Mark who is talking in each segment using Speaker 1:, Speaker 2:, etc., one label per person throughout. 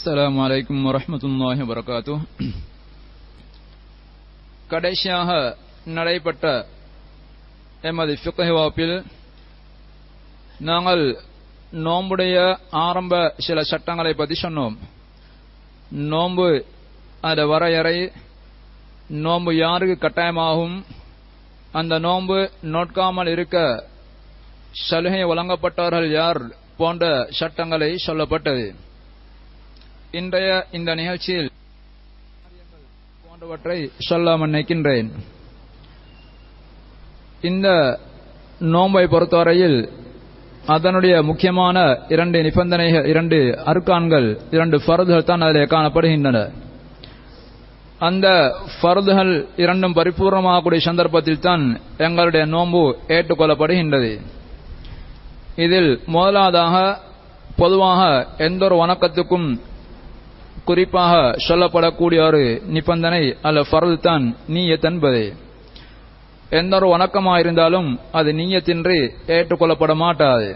Speaker 1: السلام عليكم ورحمة الله وبركاته கடைசியாக நடைபெற்ற எமது ஃபிக்ஹ் வகுப்பில் நாங்கள் நோம்புடைய ஆரம்ப சில சட்டங்களை பற்றி சொன்னோம் நோம்பு அந்த வரையறை நோம்பு யாருக்கு கட்டாயமாகும் அந்த நோன்பு நோட்காமல் இருக்க சலுகை வழங்கப்பட்டவர்கள் யார் போன்ற சட்டங்களை சொல்லப்பட்டது இன்றைய இந்த நிகழ்ச்சியில் போன்றவற்றை சொல்லாமல் நினைக்கின்றேன் இந்த நோன்பை பொறுத்தவரையில் அதனுடைய முக்கியமான இரண்டு நிபந்தனைகள் இரண்டு அருக்கான்கள் இரண்டு பருதுகள் தான் அதில் காணப்படுகின்றன. அந்த ஃபருதுகள் இரண்டும் பரிபூர்ணமாகக்கூடிய சந்தர்ப்பத்தில் தான் எங்களுடைய நோன்பு ஏற்றுக்கொள்ளப்படுகின்றது. இதில் முதலாவதாக பொதுவாக எந்த ஒரு வணக்கத்துக்கும் குறிப்பாக சொல்லப்படக்கூடிய ஒரு நிபந்தனை அல்ல ஃபரது தான் நீயத் என்பது. எந்த ஒரு வணக்கமாக இருந்தாலும் அது நீயத்தின்றி ஏற்றுக்கொள்ளப்பட மாட்டாது.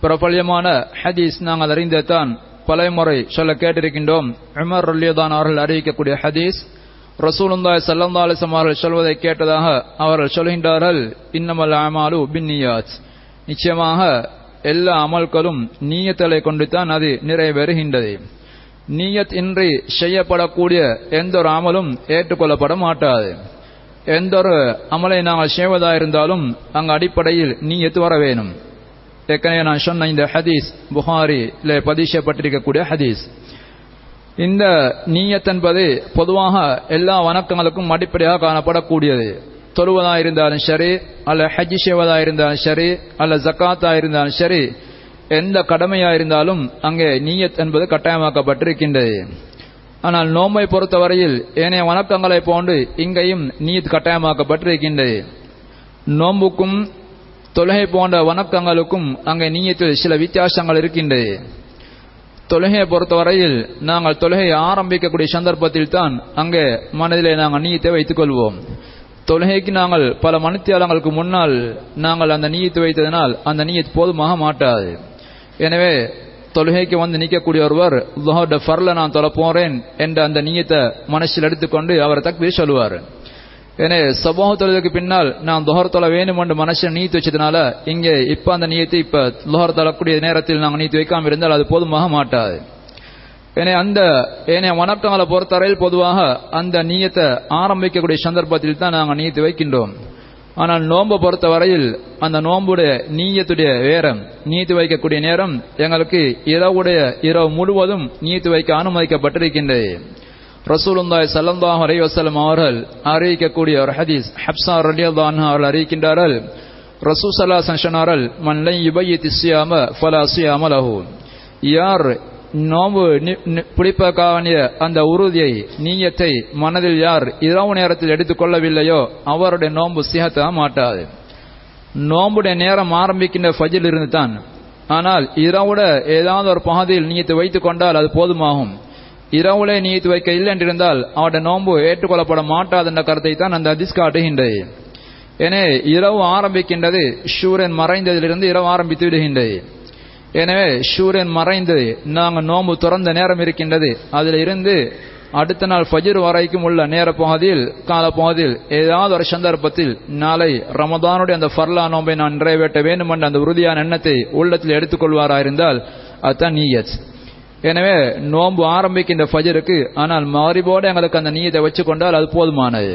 Speaker 1: பிரபல்யமான ஹதீஸ் நாங்கள் அறிந்ததான் பல முறை சொல்ல கேட்டிருக்கின்றோம். உமர் ரல்லியதான் அவர்கள் அறிவிக்கக்கூடிய ஹதீஸ் ரசூலுந்தாய் சல்லா அலிசம் அவர்கள் சொல்வதை கேட்டதாக அவர்கள் சொல்கின்றார்கள் இன்னமல் அமாலு பின்னியாஸ் நிச்சயமாக எல்லா அமல்களும் நீயத்தலை கொண்டுதான் அது நிறைவேறுகின்றது. நீயத் இன்றி செய்யப்படக்கூடிய எந்த ஒரு அமலும் ஏற்றுக்கொள்ளப்பட மாட்டாது எந்த ஒரு அமலை நாங்கள் செய்வதா இருந்தாலும் அங்கு அடிப்படையில் நீயத்து வர வேணும் ஏற்கனவே நான் சொன்ன இந்த ஹதீஸ் புகாரில பதிஷப்பட்டிருக்கக்கூடிய ஹதீஸ். இந்த நீயத் என்பது பொதுவாக எல்லா வணக்கங்களுக்கும் அடிப்படையாக காணப்படக்கூடியது. தொழுவதா இருந்தாலும் சரி அல்ல ஹஜ் செய்வதாக இருந்தாலும் சரி அல்ல ஜக்காத்தாக இருந்தாலும் சரி எந்த கடமையா இருந்தாலும் அங்கே நீயத் என்பது கட்டாயமாக்கப்பட்டிருக்கின்றது. ஆனால் நோம்பை பொறுத்தவரையில் ஏனைய வணக்கங்களை போன்று இங்கேயும் நீயத் கட்டாயமாக்கப்பட்டிருக்கின்றது. நோம்புக்கும் தொழுகை போன்ற வணக்கங்களுக்கும் அங்கே நீயத்தில் சில வித்தியாசங்கள் இருக்கின்றது. தொழுகையை பொறுத்தவரையில் நாங்கள் தொழுகையை ஆரம்பிக்கக்கூடிய சந்தர்ப்பத்தில் தான் அங்கே மனதிலே நாங்கள் நீயத்தை வைத்துக் கொள்வோம் தொழுகைக்கு நாங்கள் பல மணித்தியாலங்களுக்கு முன்னால் நாங்கள் அந்த நீயத்தை வைத்ததனால் அந்த நீயத் போதுமாக மாட்டாது. எனவே தொழுகைக்கு வந்து நிற்கக்கூடிய ஒருவர் லுஹோட ஃபர்ல நான் தொலை போறேன் என்ற அந்த நீயத்தை மனசில் எடுத்துக்கொண்டு அவர் தக்பீர் சொல்லுவார். எனவே சபோக தொழுதுக்கு பின்னால் நான் துஹர் தொலை வேணும் என்று மனசில் நீத்து வச்சதுனால இங்கே இப்ப அந்த நீயத்தை இப்ப துஹர் தொழக்கூடிய நேரத்தில் நாங்கள் நீத்து வைக்காம இருந்தால் அது போதுமாக மாட்டாது. எனவே அந்த ஏனைய வணக்கங்களை பொறுத்தவரையில் பொதுவாக அந்த நீயத்தை ஆரம்பிக்கக்கூடிய சந்தர்ப்பத்தில் தான் நாங்கள் நீத்து வைக்கின்றோம். ஆனால் நோன்பை பொறுத்த வரையில் அந்த நோம்புடைய நீயத்துடைய நேரம் நீத்து வைக்கக்கூடிய நேரம் எங்களுக்கு இரவுடைய இரவு முழுவதும் நீத்து வைக்க அனுமதிக்கப்பட்டிருக்கின்றது. ரசூலுந்தாய் சல்லந்தாஹ் அலைஹி வஸல்லம் அவர்கள் அறிவிக்கக்கூடிய ஒரு ஹதீஸ் ஹப்சா ரலியல்லான் அவர்கள் அறிவிக்கின்றார்கள். ரசூல் ஸல்லல்லாஹு அலைஹி சொன்னார்கள் மன் பல யுபய்யித் ஃபலா யார் நோம்பு பிடிப்பதற்கான அந்த உறுதியை நீயத்தை மனதில் யார் இரவு நேரத்தில் எடுத்துக்கொள்ளவில்லையோ அவருடைய நோன்பு சிகத்த மாட்டாது. நோம்புடைய நேரம் ஆரம்பிக்கின்ற ஃபஜில் இருந்து தான். ஆனால் இரவுட ஏதாவது ஒரு பகுதியில் நீயத்தை வைத்துக் கொண்டால் அது போதுமாகும். இரவுலே நீயத்து வைக்க இல்லை என்றிருந்தால் அவருடைய நோன்பு ஏற்றுக்கொள்ளப்பட மாட்டாது என்ற கருத்தை தான் அந்த அதிஸ் காட்டுகின்றது. எனவே இரவு ஆரம்பிக்கின்றது சூரியன் மறைந்ததிலிருந்து இரவு ஆரம்பித்து விடுகின்றது. எனவே சூரியன் மறைந்து நாங்கள் நோம்பு துறந்த நேரம் இருக்கின்றது. அதில் இருந்து அடுத்த நாள் ஃபஜிர் வரைக்கும் உள்ள நேர பகுதியில் கால பகுதியில் ஏதாவது ஒரு சந்தர்ப்பத்தில் நாளை ரமதானுடைய அந்த ஃபர்லா நோம்பை நான் நிறைவேற்ற வேண்டும் என்ற அந்த உறுதியான எண்ணத்தை உள்ளத்தில் எடுத்துக்கொள்வாரா இருந்தால் அதுதான் நீயத். எனவே நோன்பு ஆரம்பிக்கின்ற ஃபஜருக்கு ஆனால் மாறிபோடு எங்களுக்கு அந்த நீயத்தை வச்சுக்கொண்டால் அது போதுமானது.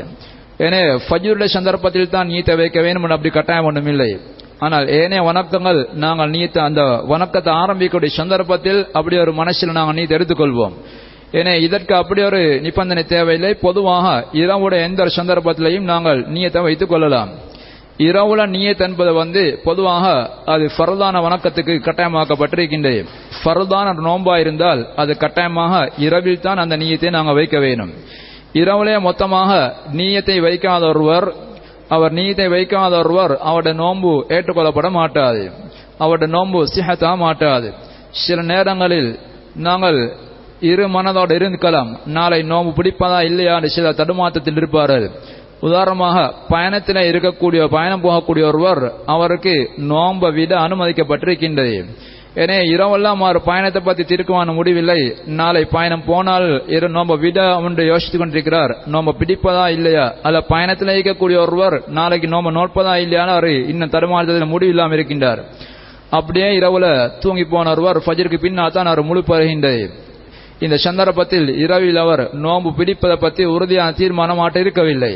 Speaker 1: எனவே ஃபஜருடைய சந்தர்ப்பத்தில் தான் நீத்தை வைக்க வேண்டும் அப்படி கட்டாயம் ஒன்றும் இல்லை. ஆனால் ஏனைய வணக்கங்கள் நாங்கள் நீத்த அந்த வணக்கத்தை ஆரம்பிக்கக்கூடிய சந்தர்ப்பத்தில் அப்படி ஒரு மனசில் நாங்கள் நீத்து எடுத்துக்கொள்வோம் ஏனே இதற்கு அப்படி ஒரு நிபந்தனை தேவையில்லை. பொதுவாக இரவுடைய எந்த ஒரு சந்தர்ப்பத்திலையும் நாங்கள் நீயத்தை வைத்துக் கொள்ளலாம். இரவுல நீயத் என்பது வந்து பொதுவாக அது ஃபர்தான வணக்கத்துக்கு கட்டாயமாக்கப்பட்டிருக்கின்றது. ஃபர்தான நோன்பா இருந்தால் அது கட்டாயமாக இரவில் தான் அந்த நீயத்தை நாங்கள் வைக்க வேண்டும். இரவுலே மொத்தமாக நீயத்தை வைக்காத ஒருவர் அவர் நீதை வைக்காத ஒருவர் அவருடைய நோன்பு ஏற்றுக்கொள்ளப்பட மாட்டாது அவருடைய நோன்பு சிஹத்தா மாட்டாது சில நேரங்களில் நாங்கள் இரு மனதோடு இருக்கலாம் நாளை நோம்பு பிடிப்பதா இல்லையா சில தடுமாற்றத்தில் இருப்பார்கள். உதாரணமாக பயணத்தில் இருக்கக்கூடிய பயணம் போகக்கூடிய ஒருவர் அவருக்கு நோன்பை விட அனுமதிக்கப்பட்டிருக்கின்றது. ஏனே இரவெல்லாம் அவர் பயணத்தை பத்தி தீர்க்கமான முடிவில்லை. நாளை பயணம் போனால் இரு நோம்ப விட என்று யோசித்துக் கொண்டிருக்கிறார். நோம்ப பிடிப்பதா இல்லையா? அல்ல பயணத்தில் இருக்கக்கூடிய ஒருவர் நாளைக்கு நோம்ப நோட்பதா இல்லையான்னு அவர் இன்னும் தருமானத்தில் முடிவில்லாமல் இருக்கின்றார். அப்படியே இரவுல தூங்கி போன ஒருவர் ஃபஜருக்கு பின்னால் தான் அவர் முழு பருகின்றது இந்த சந்தர்ப்பத்தில் இரவில் அவர் நோன்பு பிடிப்பதை பற்றி உறுதியான தீர்மானம் ஆட்ட இருக்கவில்லை.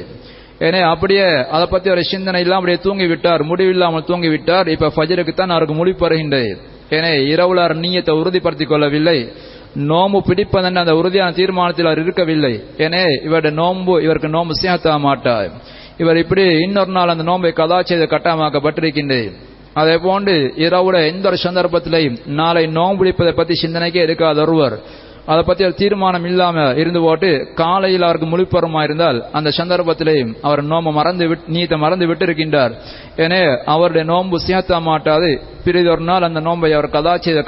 Speaker 1: ஏனே அப்படியே அதை பத்தி ஒரு சிந்தனை இல்லாம அப்படியே தூங்கிவிட்டார் முடிவில்லாமல் தூங்கிவிட்டார். இப்போ இப்ப ஃபஜருக்கு தான் அவருக்கு முடிப்பருகின்றது ஏனே இரவுல இரவுலார் நீயத்தை உறுதிப்படுத்திக் கொள்ளவில்லை நோம்பு பிடிப்பதென்ற அந்த உறுதியான தீர்மானத்தில் அவர் இருக்கவில்லை. ஏனே இவருடைய நோம்பு இவருக்கு நோம்பு சேர்த்த மாட்டார். இவர் இப்படி இன்னொரு நாள் அந்த நோம்பை கதா செய்து கட்டாயமாக்கப்பட்டிருக்கின்றேன் அதே போன்று இரவுல எந்த ஒரு சந்தர்ப்பத்திலையும் நாளை நோம்பு பிடிப்பதை பற்றி சிந்தனைக்கே இருக்காத ஒருவர். அதை பத்தி தீர்மானம் இல்லாம இருந்து போட்டு காலையில் அவருக்கு முழிப்பருமா இருந்தால் அந்த சந்தர்ப்பத்திலேயும் அவர் நோம்பு மறந்து விட் நீத்தை மறந்து விட்டு இருக்கின்றார் எனவே அவருடைய நோன்பு சேர்த்த மாட்டாது. பிறிதொரு நாள் அந்த நோன்பை அவர் கதா செய்த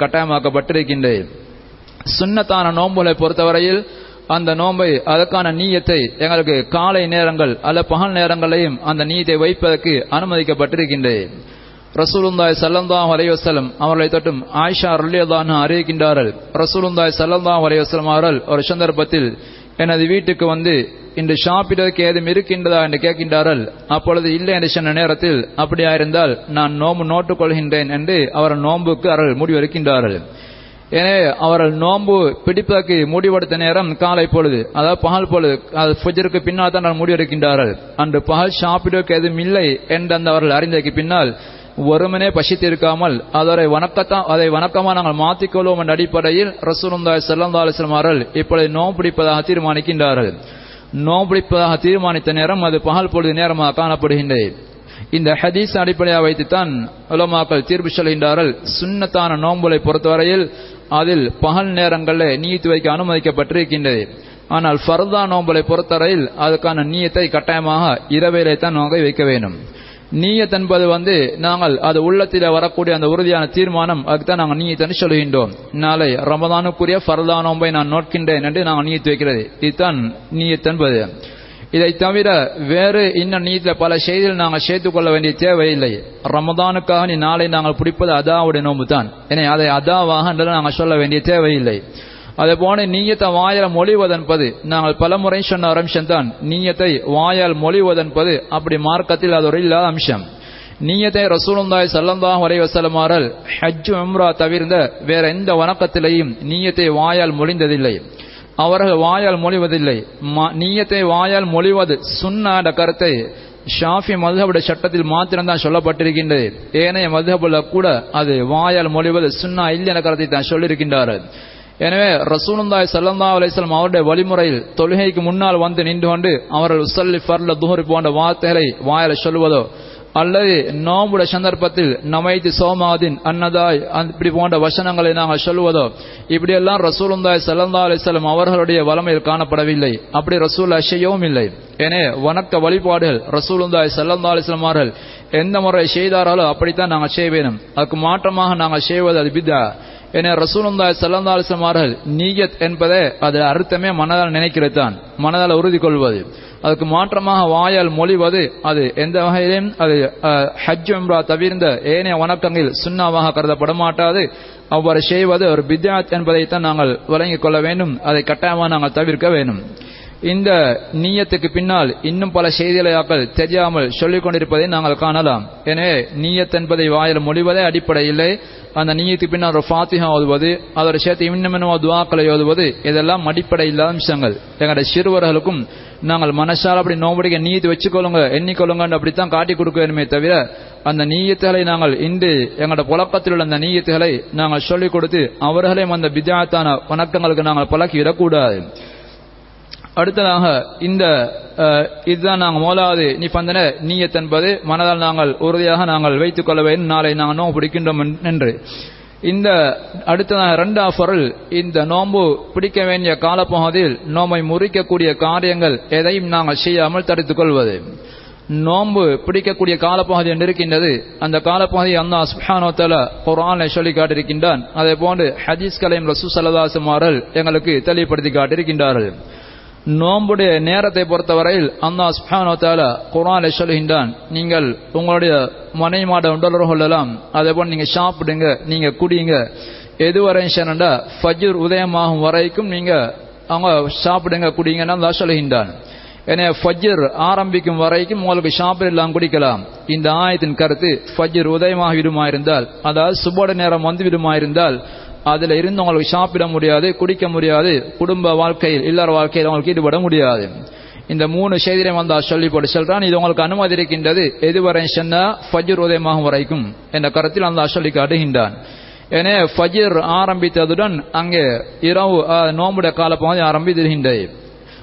Speaker 1: சுண்ணத்தான நோன்புகளை பொறுத்தவரையில் அந்த நோன்பை அதற்கான நீயத்தை எங்களுக்கு காலை நேரங்கள் அல்ல பகல் நேரங்களையும் அந்த நீயத்தை வைப்பதற்கு அனுமதிக்கப்பட்டிருக்கின்றேன். ரசூலுந்தாய் சல்லல்லாஹு அலைஹி அவர்களை தொட்டும் ஆயிஷா ரலியல்லாஹு அறிவிக்கின்றார்கள். ரசூலுந்தாய் சல்லல்லாஹு அலைஹி அவர்கள் ஒரு சந்தர்ப்பத்தில் எனது வீட்டுக்கு வந்து இன்று சாப்பிடுவதற்கு ஏதும் இருக்கின்றதா என்று கேட்கின்றார்கள். அப்பொழுது இல்லை என்று சொன்ன நேரத்தில் அப்படியா இருந்தால் நான் நோம்பு நோட்டுக் கொள்கின்றேன் என்று அவர் நோம்புக்கு அவர்கள் முடிவெடுக்கின்றார்கள். எனவே அவர்கள் நோன்பு பிடிப்பதற்கு முடிவெடுத்த நேரம் காலை பொழுது அதாவது பகல் பொழுது அது ஃபுஜருக்கு பின்னால் தான் முடிவெடுக்கின்றார்கள். அன்று பகல் சாப்பிடுவதற்கு எதுவும் இல்லை என்று அந்த அவர்கள் அறிந்ததற்கு பின்னால் ஒருமனே பசித்திருக்காமல் அதரை வணக்கத்தான் அதை வணக்கமா நாங்கள் மாற்றிக்கொள்வோம் என்ற அடிப்படையில் ரசூலுந்தாய் செல்லந்தா அலிஸ்லாம் அவர்கள் இப்பொழுது நோம் பிடிப்பதாக தீர்மானிக்கின்றார்கள். நோம் பிடிப்பதாக தீர்மானித்த நேரம் அது பகல் பொழுது நேரமாக காணப்படுகின்றது. இந்த ஹதீஸ் அடிப்படையாக வைத்துத்தான் உலமாக்கள் தீர்ப்பு சொல்கின்றார்கள். சுண்ணத்தான நோம்புகளை பொறுத்தவரையில் அதில் பகல் நேரங்களில் நீத்து வைக்க அனுமதிக்கப்பட்டிருக்கின்றது. ஆனால் ஃபர்தா நோம்பலை பொறுத்தவரையில் அதுக்கான நீயத்தை கட்டாயமாக இரவிலே தான் நோக்கை வைக்க வேண்டும். நீயத் என்பது வந்து நாங்கள் அது உள்ளத்தில் வரக்கூடிய அந்த உறுதியான தீர்மானம் அதுதான் நாங்கள் நீயத்தன்னு சொல்கின்றோம் நாளை ரமதானுக்குரிய ஃபர்தா நோன்பை நான் நோட்கின்றேன் என்று நாங்கள் நீயத்து வைக்கிறது. இதுதான் நீயத் என்பது இதை தவிர வேறு இன்னும் நீத்தில் பல செய்திகள் நாங்கள் சேர்த்துக் கொள்ள வேண்டிய தேவையில்லை. ரமதானுக்காக நீ நாளை நாங்கள் பிடிப்பது அதாவுடைய நோம்பு தான் எனவே அதை அதாவாக என்று நாங்கள் சொல்ல வேண்டிய தேவையில்லை. அதே போன நீயத்தை வாயால் மொழிவதென்பது நாங்கள் பலமுறை சொன்ன ஒரு அம்சம் தான் நீயத்தை வாயால் மொழிவதென்பது அப்படி மார்க்கத்தில் அது ஒரு இல்லாத அம்சம். நீயத்தை ரசூலுந்தாய் சல்லந்தா வரை வசலமாறல் ஹஜ் உம்ரா தவிர்ந்த வேற எந்த வணக்கத்திலையும் நீயத்தை வாயால் மொழிந்ததில்லை. அவர்கள் வாயால் மொழிவதில்லை. நீயத்தை வாயால் மொழிவது சுண்ணாட கருத்தை ஷாஃபி மதுஹபுடைய சட்டத்தில் மாத்திரம்தான் சொல்லப்பட்டிருக்கின்றது. ஏனைய மதுஹபுல கூட அது வாயால் மொழிவது சுண்ணா இல்லை என கருத்தை தான் சொல்லியிருக்கின்றார்கள் எனவே ரசூலுந்தாய் சல்லந்தா அலிஸ்லாம் அவருடைய வழிமுறையில் தொழுகைக்கு முன்னால் வந்து நின்று கொண்டு அவர்கள் உசல்லி ஃபர்ல துஹரி போன்ற வார்த்தைகளை வாயில சொல்வதோ அல்லது நோம்புட சந்தர்ப்பத்தில் நமைத்து சோமாதின் அன்னதாய் இப்படி போன்ற வசனங்களை நாங்கள் சொல்லுவதோ இப்படியெல்லாம் ரசூலுந்தாய் சல்லந்தா அலிஸ்லாம் அவர்களுடைய வளமையில் காணப்படவில்லை. அப்படி ரசூல் செய்யவும் இல்லை. எனவே வணக்க வழிபாடுகள் ரசூலுந்தாய் சல்லந்தா அலிஸ்லாம் அவர்கள் எந்த முறை செய்தார்களோ அப்படித்தான் நாங்கள் செய்வேனும் அதுக்கு மாற்றமாக நாங்கள் செய்வது அது பிதா. என ரசூலுந்தாய் சல்லந்தா அலிஸ்லாம் நீயத் என்பதே அது அர்த்தமே மனதால் நினைக்கிறது தான் மனதால் உறுதி கொள்வது அதுக்கு மாற்றமாக வாயால் மொழிவது அது எந்த வகையிலும் அது ஹஜ் எம்ரா தவிர்ந்த ஏனைய வணக்கங்கள் சுண்ணாவாக கருதப்பட மாட்டாது அவ்வாறு செய்வது ஒரு பித்யாத் என்பதைத்தான் நாங்கள் வழங்கிக் கொள்ள வேண்டும். அதை கட்டாயமாக நாங்கள் தவிர்க்க வேண்டும். இந்த நீயத்துக்கு பின்னால் இன்னும் பல செய்தியாக்கள் தெரியாமல் சொல்லிக் கொண்டிருப்பதை நாங்கள் காணலாம். எனவே நீயத் என்பதை வாயில் மொழிவதே அடிப்படையிலே இல்லை அந்த நீயத்துக்கு பின்னால் ஒரு ஃபாத்திஹா ஓதுவது அதோட சேர்த்து இன்னும் துவாக்களை ஓதுவது இதெல்லாம் அடிப்படை இல்லாத அம்சங்கள். எங்களுடைய சிறுவர்களுக்கும் நாங்கள் மனசால் அப்படி நோம்படிக்க நீயத்து வச்சுக்கொள்ளுங்க எண்ணிக்கொள்ளுங்க அப்படித்தான் காட்டி கொடுக்க வேணுமே தவிர அந்த நீயத்துகளை நாங்கள் இன்று எங்களோட புழக்கத்தில் உள்ள அந்த நீயத்துகளை நாங்கள் சொல்லிக் கொடுத்து அவர்களையும் அந்த விஜயத்தான வணக்கங்களுக்கு நாங்கள் பழக்கிவிடக்கூடாது. அடுத்ததாக இந்த இதுதான் நாங்கள் மோலாவது நிபந்தனை நீயத் என்பது மனதால் நாங்கள் உறுதியாக நாங்கள் வைத்துக் கொள்ள வேண்டும். நாளை நாங்கள் நோம்பு பிடிக்கின்றோம் என்று. இந்த அடுத்ததாக ரெண்டு பொருள் இந்த நோன்பு பிடிக்க வேண்டிய காலப்பகுதியில் நோம்பை முறிக்கக்கூடிய காரியங்கள் எதையும் நாங்கள் செய்யாமல் தடுத்துக் கொள்வது. நோன்பு பிடிக்கக்கூடிய காலப்பகுதி என்று இருக்கின்றது. அந்த காலப்பகுதி அண்ணா சுஹானோத்தல குரானை சொல்லி காட்டியிருக்கின்றான். அதே போன்று ஹதீஸ் கலைம் ரசூ சலதாசுமாரல் எங்களுக்கு தெளிவுபடுத்தி காட்டியிருக்கின்றார்கள். நோம்புடைய நேரத்தை பொறுத்தவரையில் அண்ணா சுப்ஹானஹு வ தஆலா சொல்கின்றான் நீங்கள் உங்களுடைய மனை மாட உடலுறவு கொள்ளலாம் அதே போல் நீங்க சாப்பிடுங்க நீங்க குடியுங்க எதுவரை சொன்னா ஃபஜ்ர் உதயமாகும் வரைக்கும் நீங்க அவங்க சாப்பிடுங்க குடிங்கன்னா தான் சொல்லுகின்றான். என ஃபஜ்ர் ஆரம்பிக்கும் வரைக்கும் உங்களுக்கு சாப்பிடலாம் குடிக்கலாம். இந்த ஆயத்தின் கருத்து ஃபஜ்ர் உதயமாக விடுமா இருந்தால் அதாவது சுபோட நேரம் வந்து விடுமா இருந்தால் அதில் இருந்து உங்களுக்கு சாப்பிட முடியாது குடிக்க முடியாது குடும்ப வாழ்க்கையில் இல்லற வாழ்க்கையில் உங்களுக்கு ஈடுபட முடியாது. இந்த மூணு செய்தியை வந்தா சொல்லி போட்டு சொல்றான் இது உங்களுக்கு அனுமதி இருக்கின்றது. எதுவரை சொன்னா ஃபஜ்ர் உதயமாகும் வரைக்கும் என்ற கருத்தில் அந்த சொல்லி காட்டுகின்றான். எனவே ஃபஜிர் ஆரம்பித்ததுடன் அங்கே இரவு நோம்புடைய காலப்பகுதி ஆரம்பித்திருக்கின்றது.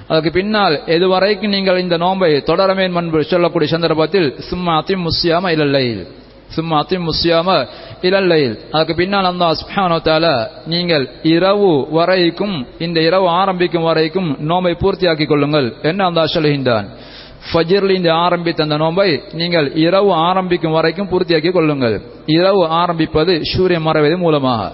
Speaker 1: அதுக்கு பின்னால் எதுவரைக்கும் நீங்கள் இந்த நோன்பை தொடரமேன் என்று சொல்லக்கூடிய சந்தர்ப்பத்தில் சும்மா அத்தி முஸ்யாம இல்லை சும்மா அத்தி இலல்லையில் அதுக்கு பின்னால் அந்த சுப்ஹானோ தால நீங்கள் இரவு வரைக்கும் இந்த இரவு ஆரம்பிக்கும் வரைக்கும் நோம்பை பூர்த்தியாக்கிக் கொள்ளுங்கள் என்று அந்த சொல்லுகின்றான் ஃபஜிர்லிந்து ஆரம்பித்த அந்த நோம்பை நீங்கள் இரவு ஆரம்பிக்கும் வரைக்கும் பூர்த்தியாக்கிக் கொள்ளுங்கள். இரவு ஆரம்பிப்பது சூரியன் மறைவது மூலமாக.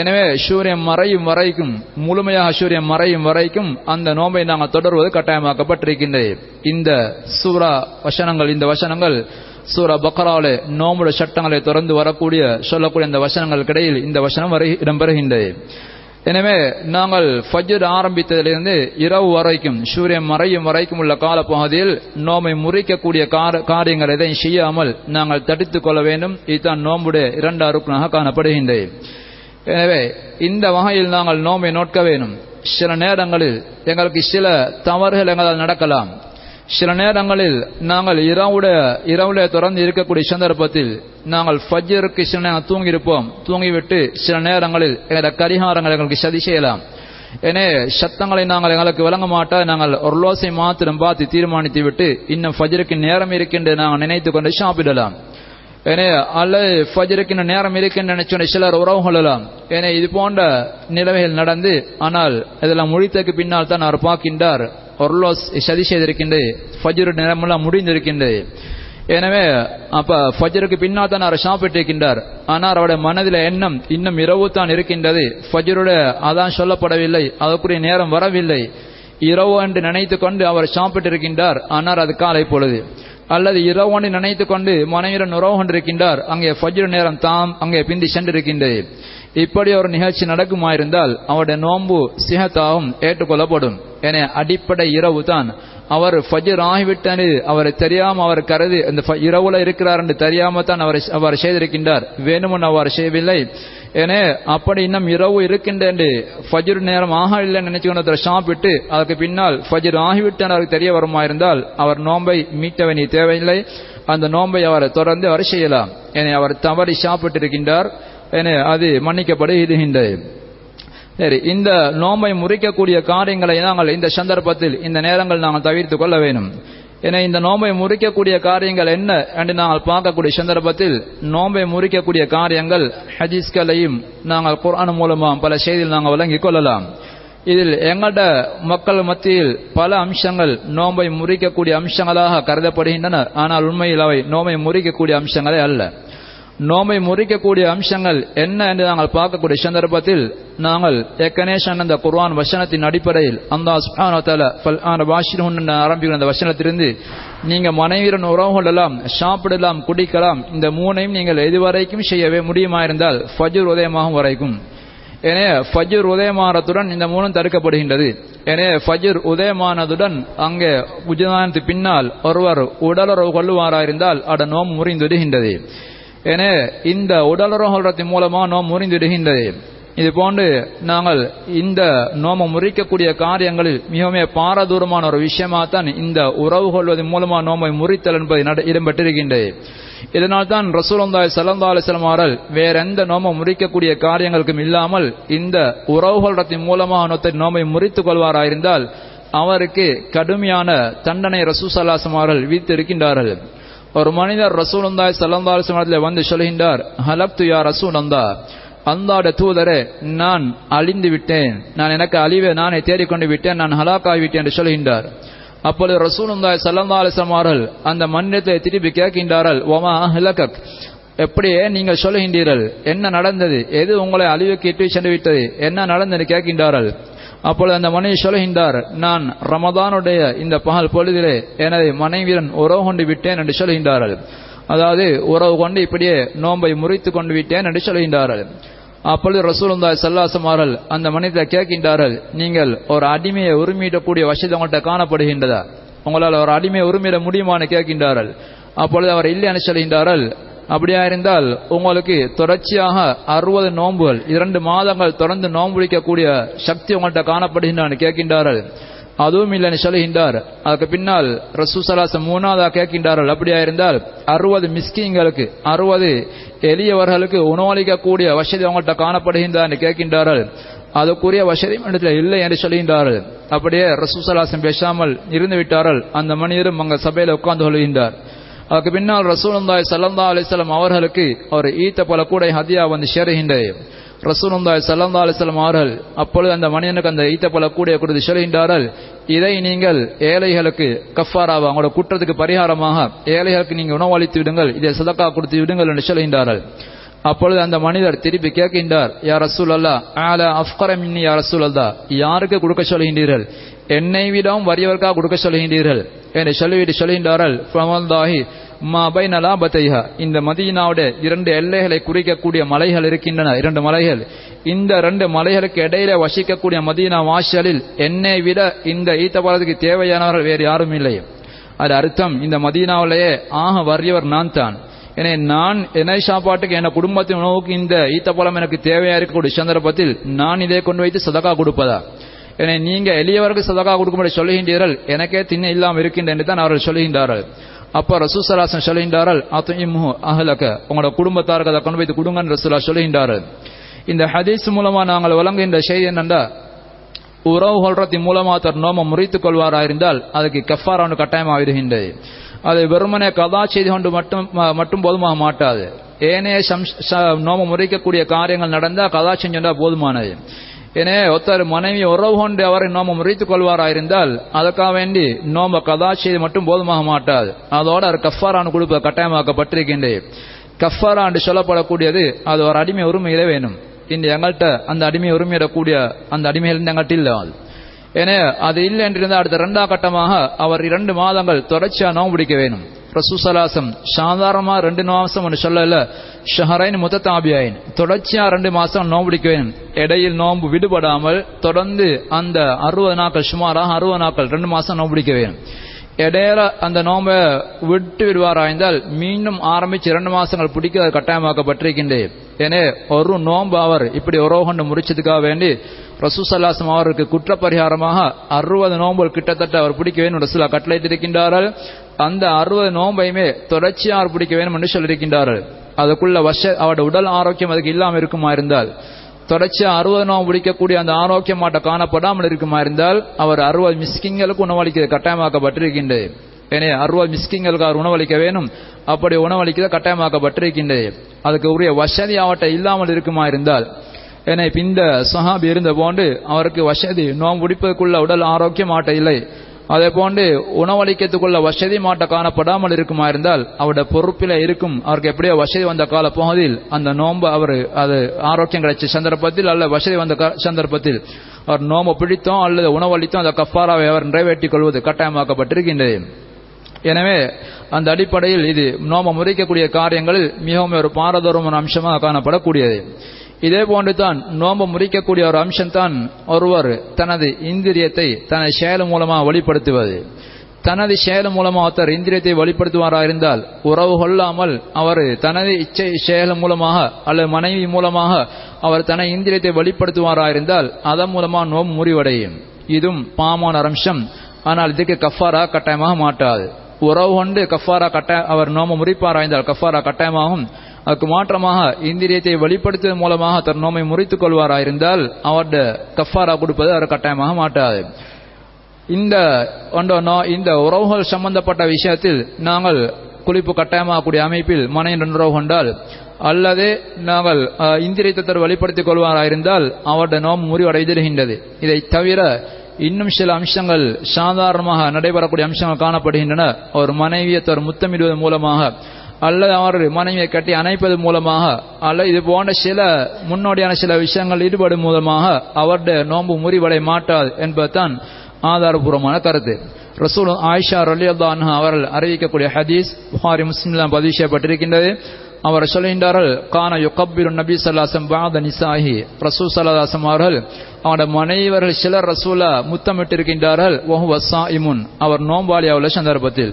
Speaker 1: எனவே சூரியன் மறையும் வரைக்கும் முழுமையாக சூரியன் மறையும் வரைக்கும் அந்த நோம்பை நாங்கள் தொடர்வது கட்டாயமாக்கப்பட்டிருக்கின்றது. இந்த சூரா வசனங்கள் இந்த வசனங்கள் சூரா பக்ராவிலே நோம்புடைய சட்டங்களை தொடர்ந்து வரக்கூடிய சொல்லக்கூடிய இந்த வசனங்களுக்கிடையில் இந்த வசனம் வரை இடம்பெறுகின்றது. எனவே நாங்கள் ஃபஜ்ர் ஆரம்பித்ததிலிருந்து இரவு வரைக்கும் சூரியன் மறையும் வரைக்கும் உள்ள காலப்பகுதியில் நோமை முறிக்கக்கூடிய கார- காரியங்கள் எதையும் செய்யாமல் நாங்கள் தடுத்துக் கொள்ள வேண்டும். இதுதான் நோம்புடைய இரண்டு அருக்கனாக காணப்படுகின்றது. எனவே இந்த வகையில் நாங்கள் நோம்பை நோட்க வேண்டும். சில நேரங்களில் எங்களுக்கு சில தவறுகள் எங்களால் நடக்கலாம். சில நேரங்களில் நாங்கள் இரவுடைய இரவுல தொடர்ந்து இருக்கக்கூடிய சந்தர்ப்பத்தில் நாங்கள் ஃபஜ்ருக்கு சில நேரம் தூங்கியிருப்போம். தூங்கிவிட்டு சில நேரங்களில் எங்களோட கரிகாரங்கள் எங்களுக்கு சதி செய்யலாம். எனவே சத்தங்களை நாங்கள் எங்களுக்கு விளங்க மாட்டா நாங்கள் ஒரு லோசை மாத்திரம் பார்த்து தீர்மானித்து விட்டு இன்னும் ஃபஜருக்கு நேரம் இருக்கின்ற நாங்கள் நினைத்து கொண்டு சாப்பிடலாம். ஏனே அல்லது ஃபஜருக்கு நேரம் இருக்கின்ற நினைச்சோட சிலர் உறவு கொள்ளலாம். ஏனே இது போன்ற நிலைமைகள் நடந்து ஆனால் இதெல்லாம் முடித்ததுக்கு பின்னால் தான் அவர் பார்க்கின்றார். ஒர்லோஸ் சதி செய்திருக்கின்றது ஃபஜ்ரு நேரமெல்லாம் முடிந்திருக்கின்றது எனவே அப்ப ஃபஜ்ருக்கு பின்னால் தான் அவர் சாப்பிட்டிருக்கின்றார். ஆனால் அவருடைய மனதில் எண்ணம் இன்னும் இரவு தான் இருக்கின்றது. ஃபஜ்ருடைய அதான் சொல்லப்படவில்லை அதற்குரிய நேரம் வரவில்லை. இரவு என்று நினைத்து கொண்டு அவர் சாப்பிட்டிருக்கின்றார் ஆனால் அது காலை பொழுது. அல்லது இரவு என்று நினைத்து கொண்டு மனைவியுடன் உறவு கொண்டிருக்கின்றார் அங்கே ஃபஜ்ரு நேரம் தாம் அங்கே பிந்தி சென்றிருக்கின்றது. இப்படி ஒரு நிகழ்ச்சி நடக்குமாயிருந்தால் அவருடைய நோன்பு சிஹத்தாவும் ஏற்றுக்கொள்ளப்படும். என அடிப்படை இரவு தான் அவர் ஃபஜ்ர் ஆகிவிட்டது அவரை தெரியாம அவர் கருதி அந்த இரவுல இருக்கிறார் என்று தெரியாம தான் அவர் அவர் செய்திருக்கின்றார். வேணுமன் அவர் செய்யவில்லை. என அப்படி இன்னும் இரவு இருக்கின்றேன். ஃபஜர் ஃபஜ்ர் நேரம் ஆக இல்லைன்னு நினைச்சு கொண்டு ஒருத்தர் சாப்பிட்டு அதற்கு பின்னால் ஃபஜர் ஆகிவிட்டான் அவருக்கு தெரிய வருமாயிருந்தால் அவர் நோன்பை மீட்ட வேண்டிய தேவையில்லை. அந்த நோன்பை அவர் தொடர்ந்து அவர் செய்யலாம். என அவர் தவறி சாப்பிட்டிருக்கின்றார். என அது மன்னிக்கப்படுகின்றது. சரி இந்த நோம்பை முறிக்கக்கூடிய காரியங்களை நாங்கள் இந்த சந்தர்ப்பத்தில் இந்த நேரங்கள் நாங்கள் தவிர்த்துக் கொள்ள வேண்டும். என இந்த நோம்பை முறிக்கக்கூடிய காரியங்கள் என்ன என்று நாங்கள் பார்க்கக்கூடிய சந்தர்ப்பத்தில் நோம்பை முறிக்கக்கூடிய காரியங்கள் ஹதீஸ்களையும் நாங்கள் குரான் மூலமாக பல செய்தியில் நாங்கள் வழங்கிக் கொள்ளலாம். இதில் எங்கட மக்கள் மத்தியில் பல அம்சங்கள் நோம்பை முறிக்கக்கூடிய அம்சங்களாக கருதப்படுகின்றன. ஆனால் உண்மையில் அவை நோம்பை முறிக்கக்கூடிய அம்சங்களே அல்ல. நோமை முறிக்கக்கூடிய அம்சங்கள் என்ன என்று நாங்கள் பார்க்கக்கூடிய சந்தர்ப்பத்தில் நாங்கள் ஏற்கனவே அந்த குர்வான் வசனத்தின் அடிப்படையில் அந்த ஆரம்பிக்கிற அந்த வசனத்திலிருந்து நீங்க மனைவியுடன் உறவு கொள்ளலாம் சாப்பிடலாம் குடிக்கலாம் இந்த மூணையும் நீங்கள் எதுவரைக்கும் செய்யவே முடியுமா இருந்தால் ஃபஜூர் உதயமாகும் வரைக்கும். எனவே ஃபஜ்ர் உதயமானத்துடன் இந்த மூணும் தடுக்கப்படுகின்றது. எனவே ஃபஜூர் உதயமானதுடன் அங்கே உஜதானத்து பின்னால் ஒருவர் உடலுறவு கொள்ளுவாராயிருந்தால் அட நோம் முறிந்துடுகின்றது என இந்த உடலுறவுகளின் மூலமா நோம் முறிந்துடுகின்றது. இது போன்று நாங்கள் இந்த நோம முறிக்கக்கூடிய காரியங்களில் மிகவும் பாரதூரமான ஒரு விஷயமா தான் இந்த உறவு கொள்வதன் மூலமா நோமை முறித்தல் என்பது இடம்பெற்றிருக்கின்றது. இதனால் தான் ரசூலந்தாய் ஸல்லல்லாஹு அலைஹி வஸல்லம் அவர்கள் வேற எந்த நோம முறிக்கக்கூடிய காரியங்களுக்கும் இல்லாமல் இந்த உறவுகளின் மூலமாக நோமை முறித்துக் கொள்வாராயிருந்தால் அவருக்கு கடுமையான தண்டனை ரசூசல்லாசம் அவர்கள் விதித்திருக்கின்றார்கள். ஒரு மனிதர் ரசூலுல்லாஹி ஸல்லல்லாஹு அலைஹி வந்து சொல்கின்றார் ஹலப்து யா அந்தா ட தூதரே நான் அழிந்து விட்டேன். நான் எனக்கு அழிவை நானே தேடிக்கொண்டு விட்டேன். நான் ஹலாக்காகிவிட்டேன் என்று சொல்கின்றார். அப்பொழுது ரசூலுல்லாஹி உந்தாய் அலைஹி அந்த மன்னத்தை திருப்பி கேட்கின்றார்கள் ஒமா ஹிலகக் எப்படியே நீங்கள் சொல்லுகின்றீர்கள் என்ன நடந்தது? எது உங்களை அழிவுக்கு இட்டு சென்று விட்டது? என்ன நடந்தது? கேட்கின்றார்கள். அப்பொழுது அந்த மனைவி சொல்கின்றார் நான் ரமதானுடைய இந்த பகல் பொழுதிலே எனது மனைவியுடன் உறவு கொண்டு விட்டேன் என்று சொல்கின்றார்கள் அதாவது உறவு கொண்டு இப்படியே நோன்பை முறித்து கொண்டு விட்டேன் என்று சொல்கின்றார்கள் அப்பொழுது ரசூலுல்லாஹி ஸல்லல்லாஹு அந்த மனிதர் கேட்கின்றார்கள் நீங்கள் ஒரு அடிமையை உரிமையிடக்கூடிய வசதி உங்கள்கிட்ட காணப்படுகின்றதா? உங்களால் ஒரு அடிமையை உரிமையிட முடியுமான்னு? கேட்கின்றார்கள். அப்பொழுது அவர் இல்லை என்று சொல்கின்றார்கள் அப்படியா இருந்தால் உங்களுக்கு தொடர்ச்சியாக அறுபது நோன்புகள் இரண்டு மாதங்கள் தொடர்ந்து நோன்பு பிடிக்கக்கூடிய சக்தி உங்கள்கிட்ட காணப்படுகின்றான்னு கேட்கின்றார்கள். அதுவும் இல்லைன்னு சொல்லுகின்றார். அதுக்கு பின்னால் ரசூசலாசம் மூணாவதாக கேட்கின்றார்கள். அப்படியா இருந்தால் அறுபது மிஸ்கிங்களுக்கு அறுபது எளியவர்களுக்கு உணவளிக்கக்கூடிய வசதி அவங்கள்ட்ட காணப்படுகின்றான்னு கேட்கின்றார்கள். அதுக்குரிய வசதி இடத்துல இல்லை என்று சொல்கின்றார்கள் அப்படியே ரசூசலாசம் பேசாமல் இருந்து விட்டார்கள் அந்த மனிதரும் அங்க சபையில உட்கார்ந்து கொள்கின்றார். அதுக்கு பின்னால் ரசூலுல்லாய் சல்லந்தா அலிஸ்லாம் அவர்களுக்கு அவர் ஈத்த பல கூடை ஹதியா வந்து சேருகின்றது ரசூலுல்லாய் சல்லந்தா அலிஸ்லாம் அவர்கள் அப்பொழுது அந்த மனிதனுக்கு அந்த ஈத்த பல கூடையை கொடுத்து சொல்கின்றார்கள் இதை நீங்கள் ஏழைகளுக்கு கஃபாராவா அவங்களோட குற்றத்துக்கு பரிகாரமாக ஏழைகளுக்கு நீங்க உணவளித்து விடுங்கள் இதை சதக்கா கொடுத்து விடுங்கள் என்று சொல்கின்றார்கள் அப்பொழுது அந்த மனிதர் திருப்பி கேட்கின்றார் யார் ரசூல் அல்லா ஆல அஃப்கரம் மின்னி யார் ரசூல் அல்லா யாருக்கு கொடுக்க சொல்கின்றீர்கள்? என்னை விடவும் வறியவர்க்காக கொடுக்க சொல்கின்றீர்கள்? என்று சொல்லிவிட்டு சொல்கின்றார்கள் பிரமந்தாஹி மா பைனலா பத்தைஹா இந்த மதீனாவோட இரண்டு எல்லைகளை குறிக்கக்கூடிய மலைகள் இருக்கின்றன இரண்டு மலைகள். இந்த ரெண்டு மலைகளுக்கு இடையில வசிக்கக்கூடிய மதீனா வாசலில் என்னை விட இந்த ஈத்தபாலத்துக்கு தேவையானவர்கள் வேறு யாரும் இல்லை. அது அர்த்தம் இந்த மதீனாவிலேயே ஆக வறியவர் நான் தான். எனவே நான் என்னை சாப்பாட்டுக்கு என் குடும்பத்தின் உணவுக்கு இந்த ஈத்தப்பழம் எனக்கு தேவையா இருக்கக்கூடிய சந்தர்ப்பத்தில் நான் இதை கொண்டு வைத்து சதக்கா கொடுப்பதா? எனவே நீங்க எளியவருக்கு சதக்கா கொடுக்கும்படி சொல்லுகின்றீர்கள் எனக்கே தின்ன இல்லாமல் இருக்கின்ற என்று தான் அவர்கள் சொல்லுகின்றார்கள். அப்ப ரசூசலாசன் சொல்லுகின்றார்கள் அத்துஇம்ஹு அஹலக. உங்களோட குடும்பத்தாருக்கு அதை கொண்டு வைத்து கொடுங்கன்னு ரசூலா சொல்லுகின்றார்கள். இந்த ஹதீஸ் மூலமா நாங்கள் வழங்குகின்ற செய்தி என்னென்றா உறவு கொள்றதின் மூலமா தர் நோம முறித்துக் கொள்வாராயிருந்தால் அதுக்கு கஃபாரான்னு கட்டாயமாக விடுகின்றது அது வெறுமனே கதா செய்து கொண்டு மட்டும் மட்டும் போதுமாக மாட்டாது. ஏனே நோம முறிக்கக்கூடிய காரியங்கள் நடந்தா கதா செஞ்சா போதுமானது. எனவே ஒருத்தர் மனைவி உறவு கொண்டு அவரை நோம முறித்துக் கொள்வாராயிருந்தால் அதற்காக வேண்டி நோம்ப கதா செய்து மட்டும் போதுமாக மாட்டாது. அதோட அவர் கஃபாரான்னு கொடுப்ப கட்டாயமாக்கப்பட்டிருக்கின்றேன். கஃபாரா என்று சொல்லப்படக்கூடியது அது ஒரு அடிமை உரிமையிலே வேணும். இன்று எங்கள்கிட்ட அந்த அடிமை உரிமையிடக்கூடிய அந்த அடிமைகள் எங்கள்கிட்ட இல்லை அது. என அது இல்லை என்றிருந்தால் அடுத்த இரண்டாம் கட்டமாக அவர் இரண்டு மாதங்கள் தொடர்ச்சியாக நோம்பு பிடிக்க வேணும் ரசூசலாசம் சாதாரணமாக ரெண்டு மாசம் ஒன்று சொல்லல ஷஹரைன் முத்தத்தாபியாயின். தொடர்ச்சியாக ரெண்டு மாசம் நோம்பு பிடிக்க வேணும் இடையில் நோம்பு விடுபடாமல் தொடர்ந்து அந்த அறுபது நாட்கள் சுமாராக அறுபது நாட்கள் ரெண்டு மாசம் நோம்பு பிடிக்க வேணும் இடையில அந்த நோம்பை விட்டு விடுவாராய்ந்தால் மீண்டும் ஆரம்பித்து இரண்டு மாசங்கள் பிடிக்க கட்டாயமாக்கப்பட்டிருக்கின்றேன் எனவே ஒரு நோன்பு அவர் இப்படி உறவு முறிச்சதுக்காக முடிச்சதுக்காக வேண்டி ரசூசல்லாசம் அவருக்கு குற்றப்பரிகாரமாக அறுபது நோன்புகள் கிட்டத்தட்ட அவர் பிடிக்க வேண்டும் ரசூலா கட்டளையிட்டிருக்கின்றார்கள். அந்த அறுபது நோன்பையுமே தொடர்ச்சியாக அவர் பிடிக்க வேண்டும் என்று சொல்லியிருக்கின்றார்கள். அதுக்குள்ள வச அவருடைய உடல் ஆரோக்கியம் அதுக்கு இல்லாமல் இருக்குமா இருந்தால் தொடர்ச்சியாக அறுபது நோம்பு பிடிக்கக்கூடிய அந்த ஆரோக்கியமாட்ட காணப்படாமல் இருக்குமா இருந்தால் அவர் அறுபது மிஸ்கிங்களுக்கு உணவளிக்க கட்டாயமாக்கப்பட்டிருக்கின்றது. எனவே அறுபது மிஸ்கிங்களுக்கு அவர் உணவளிக்க வேணும். அப்படி உணவளிக்க கட்டாயமாக்கப்பட்டிருக்கின்றது அதுக்கு உரிய வசதி அவட்ட இல்லாமல் இருக்குமா இருந்தால் என இந்த சஹாபி இருந்த போன்று அவருக்கு வசதி நோம்பு பிடிப்பதற்குள்ள உடல் ஆரோக்கியம் ஆட்ட இல்லை. அதே போன்று உணவளிக்கிறதுக்குள்ள வசதி மாட்ட காணப்படாமல் இருக்குமா இருந்தால் அவருடைய பொறுப்பில இருக்கும். அவருக்கு எப்படியோ வசதி வந்த கால பகுதியில் அந்த நோன்பு அவர் அது ஆரோக்கியம் கிடைச்ச சந்தர்ப்பத்தில் அல்ல வசதி வந்த சந்தர்ப்பத்தில். அவர் நோம்பு பிடித்தோம் அல்லது உணவளித்தோம் அந்த கஃபாராவை அவர் நிறைவேற்றிக் கொள்வது கட்டாயமாக்கப்பட்டிருக்கின்றது எனவே அந்த அடிப்படையில் இது நோம முறிக்கக்கூடிய காரியங்களில் மிகவும் ஒரு பாரதூரமான அம்சமாக காணப்படக்கூடியது. இதே போன்று தான் நோம்பு முறிக்கக்கூடிய ஒரு அம்சம் தான் ஒருவர் தனது இந்திரியத்தை தனது செயல் மூலமாக வெளிப்படுத்துவது. தனது செயல் மூலமாக ஒருத்தர் இந்திரியத்தை வெளிப்படுத்துவாராக இருந்தால் உறவு கொள்ளாமல் அவர் தனது இச்சை செயல் மூலமாக அல்லது மனைவி மூலமாக அவர் தனது இந்திரியத்தை வெளிப்படுத்துவாராக இருந்தால் அதன் மூலமாக நோம்பு முறிவடையும். இதுவும் பாமான அம்சம். ஆனால் இதுக்கு கஃபாரா கட்டாயமாக மாட்டாது உறவு கொண்டு கஃபாரா கட்டாய அவர் நோம முறிப்பாராய்ந்தால் கஃபாரா கட்டாயமாகும். அதுக்கு மாற்றமாக இந்திரியத்தை வெளிப்படுத்துவதன் மூலமாக தன் நோமை முறித்துக் கொள்வாராயிருந்தால் அவருடைய கஃபாரா கொடுப்பது அவர் கட்டாயமாக மாட்டாது இந்த இந்த உறவுகள் சம்பந்தப்பட்ட விஷயத்தில் நாங்கள் குளிப்பு கட்டாயமாகக்கூடிய அமைப்பில் மனையின் உறவு கொண்டால் அல்லது நாங்கள் இந்திரியத்தை வெளிப்படுத்திக் கொள்வாராயிருந்தால் அவருடைய நோம் முறிவடைந்திருக்கின்றது இதை தவிர இன்னும் சில அம்சங்கள் சாதாரணமாக நடைபெறக்கூடிய அம்சங்கள் காணப்படுகின்றன. ஒரு மனைவியை ஒரு முத்தமிடுவதன் மூலமாக அல்லது அவர் மனைவியை கட்டி அணைப்பது மூலமாக அல்லது இது போன்ற சில முன்னோடியான சில விஷயங்கள் ஈடுபடும் மூலமாக அவருடைய நோன்பு முறிவடை மாட்டாது என்பதுதான் ஆதாரபூர்வமான கருத்து. ரசூல் ஆயிஷா ரலியல்லாஹு அவர்கள் அறிவிக்கக்கூடிய ஹதீஸ் புகாரி முஸ்லிம்லாம் பதிவு செய்யப்பட்டிருக்கின்றது. அவர் சொல்கின்றார்கள் கான யுகப்பிரு நபி சல்லாசம் பாத நிசாஹி ரசூ சல்லாசம் அவர்கள் அவனோட மனைவர்கள் சிலர் ரசூலா முத்தமிட்டிருக்கின்றார்கள் ஒஹு வசா இமுன் அவர் நோம்பாளியா உள்ள சந்தர்ப்பத்தில்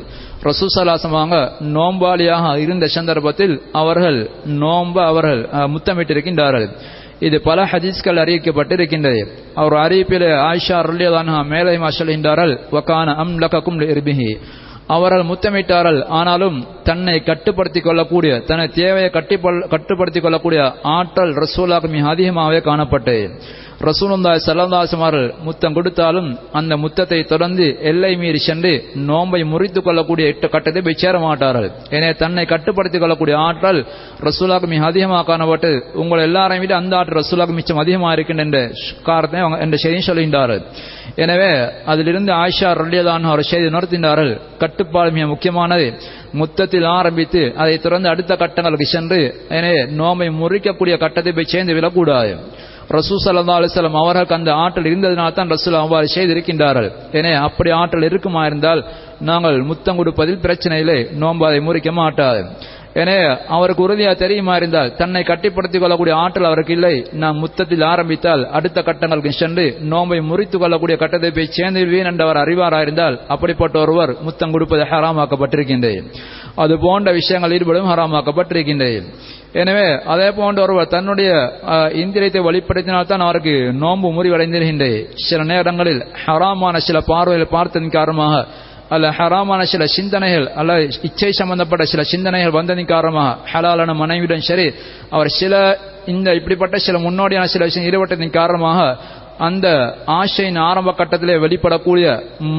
Speaker 1: ரசூ சல்லாசம் அவங்க நோம்பாளியாக இருந்த சந்தர்ப்பத்தில் அவர்கள் நோம்ப அவர்கள் முத்தமிட்டிருக்கின்றார்கள். இது பல ஹதீஸ்கள் அறிவிக்கப்பட்டிருக்கின்றது. அவர் அறிவிப்பில் ஆயிஷா ரல்லியதான மேலே சொல்கின்றார்கள் வக்கான அம் லக்கும் இருபிஹி அவர்கள் முத்தமிட்டார்கள். ஆனாலும் தன்னை கட்டுப்படுத்திக் கொள்ளக்கூடிய தன்னை தேவையை கட்டுப்படுத்திக் கொள்ளக்கூடிய ஆற்றல் ரசூலாக மிக அதிகமாகவே காணப்பட்டது. ரசூலுந்தாய் சல்லந்தாசம் முத்தம் கொடுத்தாலும் அந்த முத்தத்தை தொடர்ந்து எல்லை மீறி சென்று நோம்பை முறித்துக் கொள்ளக்கூடிய எட்டு கட்டத்தை போய் சேர மாட்டார்கள். எனவே தன்னை கட்டுப்படுத்திக் கொள்ளக்கூடிய ஆற்றல் ரசூலாக்கு மிக அதிகமாக காணப்பட்டு உங்கள் எல்லாரையும் விட அந்த ஆற்றல் ரசூலாக்கு மிச்சம் அதிகமாக இருக்கின்ற என்ற காரணத்தை அவங்க என்ற செய்தியும் சொல்கின்றார்கள். எனவே அதிலிருந்து ஆயிஷா ரல்லியதான் ஒரு செய்தி உணர்த்தினார்கள் கட்டுப்பாடு மிக முக்கியமானது. முத்தத்தில் ஆரம்பித்து அதை தொடர்ந்து அடுத்த கட்டங்களுக்கு சென்று எனவே நோம்பை முறிக்கக்கூடிய கட்டத்தை போய் சேர்ந்து விடக்கூடாது. ரசூ சல்லா அலிஸ்லாம் அவர்களுக்கு அந்த ஆற்றல் இருந்ததினால் தான் ரசூல் அவ்வாறு செய்திருக்கின்றார்கள். எனவே அப்படி ஆற்றல் இருக்குமா இருந்தால் நாங்கள் முத்தம் கொடுப்பதில் பிரச்சனை இல்லை நோன்பு அதை முறிக்க மாட்டாது. எனவே அவருக்கு உறுதியா தெரியுமா இருந்தால் தன்னை கட்டிப்படுத்திக் கொள்ளக்கூடிய ஆற்றல் அவருக்கு இல்லை. நாம் முத்தத்தில் ஆரம்பித்தால் அடுத்த கட்டங்களுக்கு சென்று நோம்பை முறித்துக் கொள்ளக்கூடிய கட்டத்தை போய் சேர்ந்துவிடுவேன் என்றவர் அறிவாராயிருந்தால் அப்படிப்பட்ட ஒருவர் முத்தம் கொடுப்பது ஹராமாக்கப்பட்டிருக்கின்றது. அது போன்ற விஷயங்கள் ஈடுபடும் ஹராமாக்கப்பட்டிருக்கின்றது. எனவே அதே போன்ற ஒருவர் தன்னுடைய இந்திரியத்தை வெளிப்படுத்தினால்தான் அவருக்கு நோன்பு முறிவடைந்திருக்கின்ற. சில நேரங்களில் ஹராமான சில பார்வையில் பார்த்ததன் காரணமாக அல்ல ஹராமான சில சிந்தனைகள் அல்ல இச்சை சம்பந்தப்பட்ட சில சிந்தனைகள் வந்ததின் காரணமாக ஹலாலான மனைவியுடன் சரி அவர் சில இந்த இப்படிப்பட்ட சில முன்னோடியான சில விஷயம் ஈடுபட்டதின் காரணமாக அந்த ஆசையின் ஆரம்ப கட்டத்திலே வெளிப்படக்கூடிய